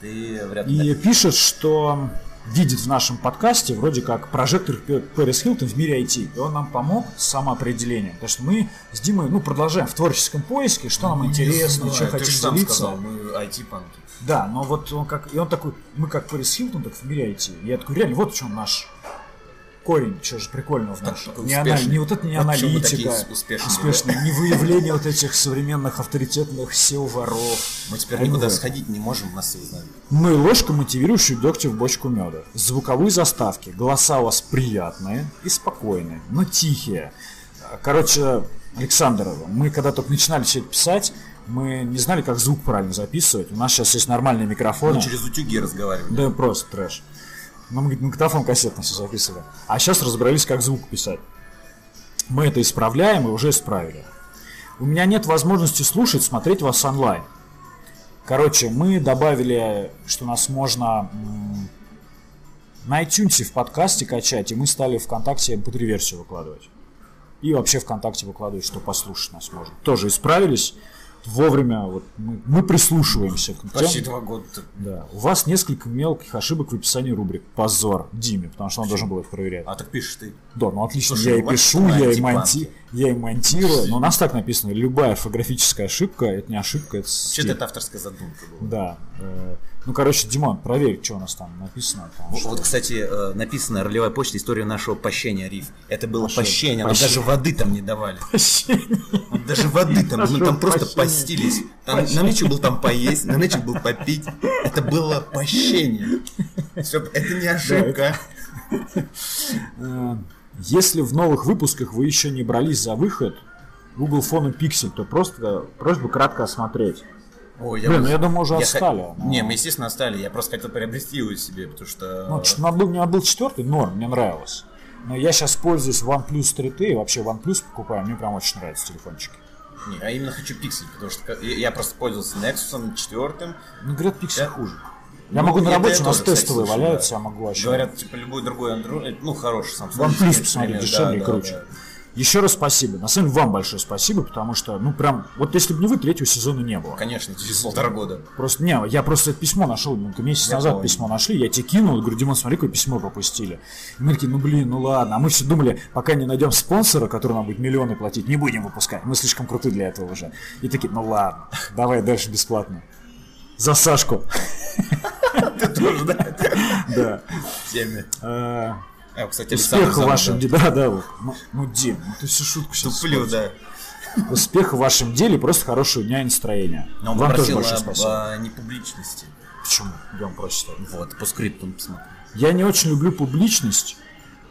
ты вряд ли И напишешь. пишет, что видит в нашем подкасте вроде как прожектор Пэ- Пэрис Хилтон в мире IT. И он нам помог с самоопределением. Потому что мы с Димой ну, продолжаем в творческом поиске, что нам интересно, чем Ну, Ты хотим делиться. сказал, мы IT-панки. Да, но вот он как. И он такой, мы как Пэрис Хилтон, так в мире IT. И я такой, реально, вот в чем наш корень, что же прикольного в нашем. Не, успешный. не вот это не Вот мы аналитика, успешные, успешные, не выявление вот этих современных авторитетных SEO-воров. Мы теперь никуда сходить не можем, нас все узнают. Ну и ложка, мотивирующая дегтя в бочку меда. Звуковые заставки. Голоса у вас приятные и спокойные, но тихие. Короче, Александр, мы когда только начинали все это писать, мы не знали, как звук правильно записывать. У нас сейчас есть нормальные микрофоны. Мы через утюги разговаривали. Да просто трэш. На маг- магнитофон кассетно все записывали. А сейчас разобрались, как звук писать. Мы это исправляем и уже исправили. У меня нет возможности слушать, смотреть вас онлайн. Короче, мы добавили, что нас можно на iTunes в подкасте качать, и мы стали ВКонтакте MP3 версию выкладывать. И вообще ВКонтакте выкладывать, что послушать нас можно. Тоже исправились вовремя. Вот мы, мы прислушиваемся к тем, Почти два года. да. У вас несколько мелких ошибок в описании рубрик. Позор Диме, потому что он должен был их проверять. А так пишешь ты. Да, ну отлично, Слушай, я и ну, пишу, я и, монти... я и монтирую. Но у нас так написано, любая орфографическая ошибка, это не ошибка, это стиль. это авторская задумка была. Да. э, Ну, короче, Димон, проверь, что у нас там написано. потому Вот, вот, кстати, э, написано на ролевой почте история нашего пощения Риф. Это было Пощение. пощение, нам Пощение. даже воды там не давали. Вот Даже воды там, мы там просто Пощение. постились. Там, нам нечего было там поесть, нам нечего было попить. Это было пощение. Всё, это не ошибка. Если в новых выпусках вы еще не брались за выход Google Phone Pixel, то просто просьба кратко осмотреть. Ой, Блин, вот- ну я думаю, уже я отстали. хот- но- Не, мы, естественно, отстали. Я просто хотел приобрести его себе, потому что... Ну, чё- надо был, мне надо был четвертый, норм, мне нравилось. Но я сейчас пользуюсь OnePlus 3T, и вообще OnePlus покупаю, мне прям очень нравятся телефончики. Не, а именно хочу пиксель, потому что я, я просто пользовался Nexus четвертым. Ну, говорят, Pixel Да. хуже. Я Ну, могу на работе, я у нас тоже, тестовые валяются, да. я могу вообще... Говорят, типа, любой другой Android, ну, хороший Samsung. OnePlus, посмотри, да, дешевле и круче. да. Еще раз спасибо. На самом деле, вам большое спасибо, потому что, ну, прям, вот если бы не вы, третьего сезона не было. Конечно, через полтора года. Просто, не, я просто это письмо нашел, ну, месяц Я назад понял. письмо нашли, я тебе кинул, говорю, Димон, смотри, какое письмо пропустили. И мы такие, ну, блин, ну ладно. А мы все думали, пока не найдем спонсора, который нам будет миллионы платить, не будем выпускать. Мы слишком круты для этого уже. И такие, ну ладно, давай дальше бесплатно. За Сашку. Ты тоже, да? Да. В теме. А, кстати, Александр Успеха в Замов, вашем да. деле. Да, да. вот. Ну, ну, Дим, ну ты всю шутку сейчас. Туплю, да. Успеха в вашем деле, просто хорошего дня и настроения. Но он Вам тоже большое спасибо. о непубличности. Почему? Я вам просит. Вот, по скрипту посмотрим. Я не очень люблю публичность,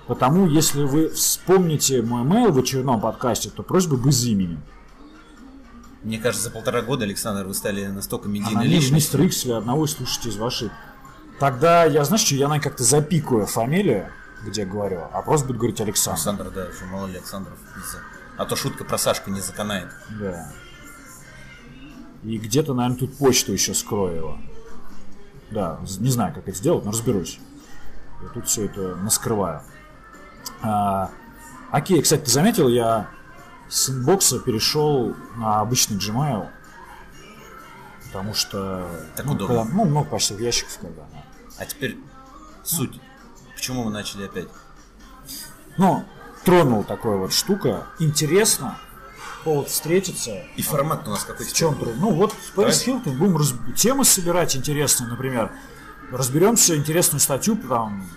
потому если вы вспомните мой mail в очередном подкасте, то просьба без имени. Мне кажется, за полтора года, Александр, вы стали настолько медийной Аноним личностью. мистер одного из слушателей из вашей. Тогда я, знаешь что, я на как-то запикаю фамилию, где говорю, а просто буду говорить Александр. Александр, да, уже мало ли Александров. А то шутка про Сашку не заканает. Да. И где-то, наверное, тут почту еще скрою его. Да, не знаю, как это сделать, но разберусь. Я тут все это наскрываю. А, окей, кстати, ты заметил, я с инбокса перешел на обычный Gmail. Потому что... Так ну, удобно. когда- ну, много почтовых ящиков, когда. да. А теперь суть. Почему мы начали опять? Ну, тронул такая вот штука. Интересно. Повод встретиться. И формат у нас какой-то. В чем друг? Ну вот с Пэрис Хилтон будем раз- темы собирать интересные, например. Разберемся интересную статью, там,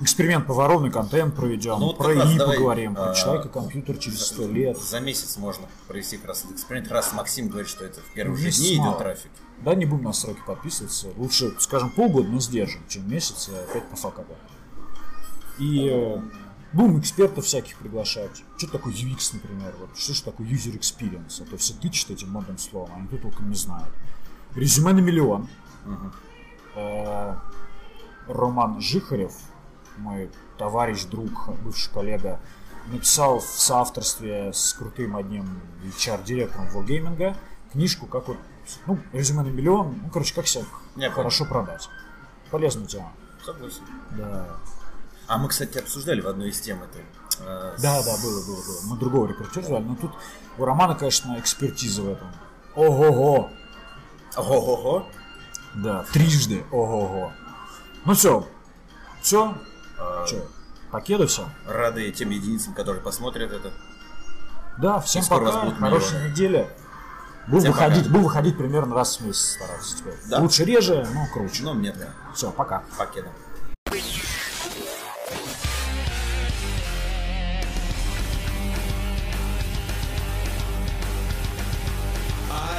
эксперимент по воровный контент проведем, Ну, вот про ИИ поговорим, про а, человека компьютер через сто лет. За месяц можно провести как раз этот эксперимент. Раз Максим говорит, что это в первые же дни мало. идет трафик. Да, не будем на сроки подписываться. Лучше, скажем, полгода, но сдержим, чем месяц, и опять по факапу. И э, будем экспертов всяких приглашать. Что такое UX, например? Вот, что же такое user experience? А то все тычут этим модным словом, а никто толком не знает. Резюме на миллион. Э, Роман Жихарев, мой товарищ, друг, бывший коллега, написал в соавторстве с крутым одним HR-директором Wargaming книжку, как вот, ну, резюме на миллион, ну, короче, как себя Я хорошо продать. Полезная тема. Согласен. Да. А мы, кстати, обсуждали в одной из тем это. э, с- Да, да, было, было, было. Мы другого рекрутера звали, но тут у Романа, конечно, экспертиза в этом. Ого-го! Ого-го. Да, трижды ого-го. Ну все, Все? Че, покеду все? Рады тем единицам, которые посмотрят это. Да, всем пока, хорошей недели. Буду Всем выходить, пока. буду выходить примерно раз в месяц стараться теперь. Да? Лучше реже, но круче. Ну, нет, да. Все, пока. Покеда.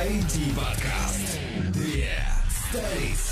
IT подкаст. Две столицы.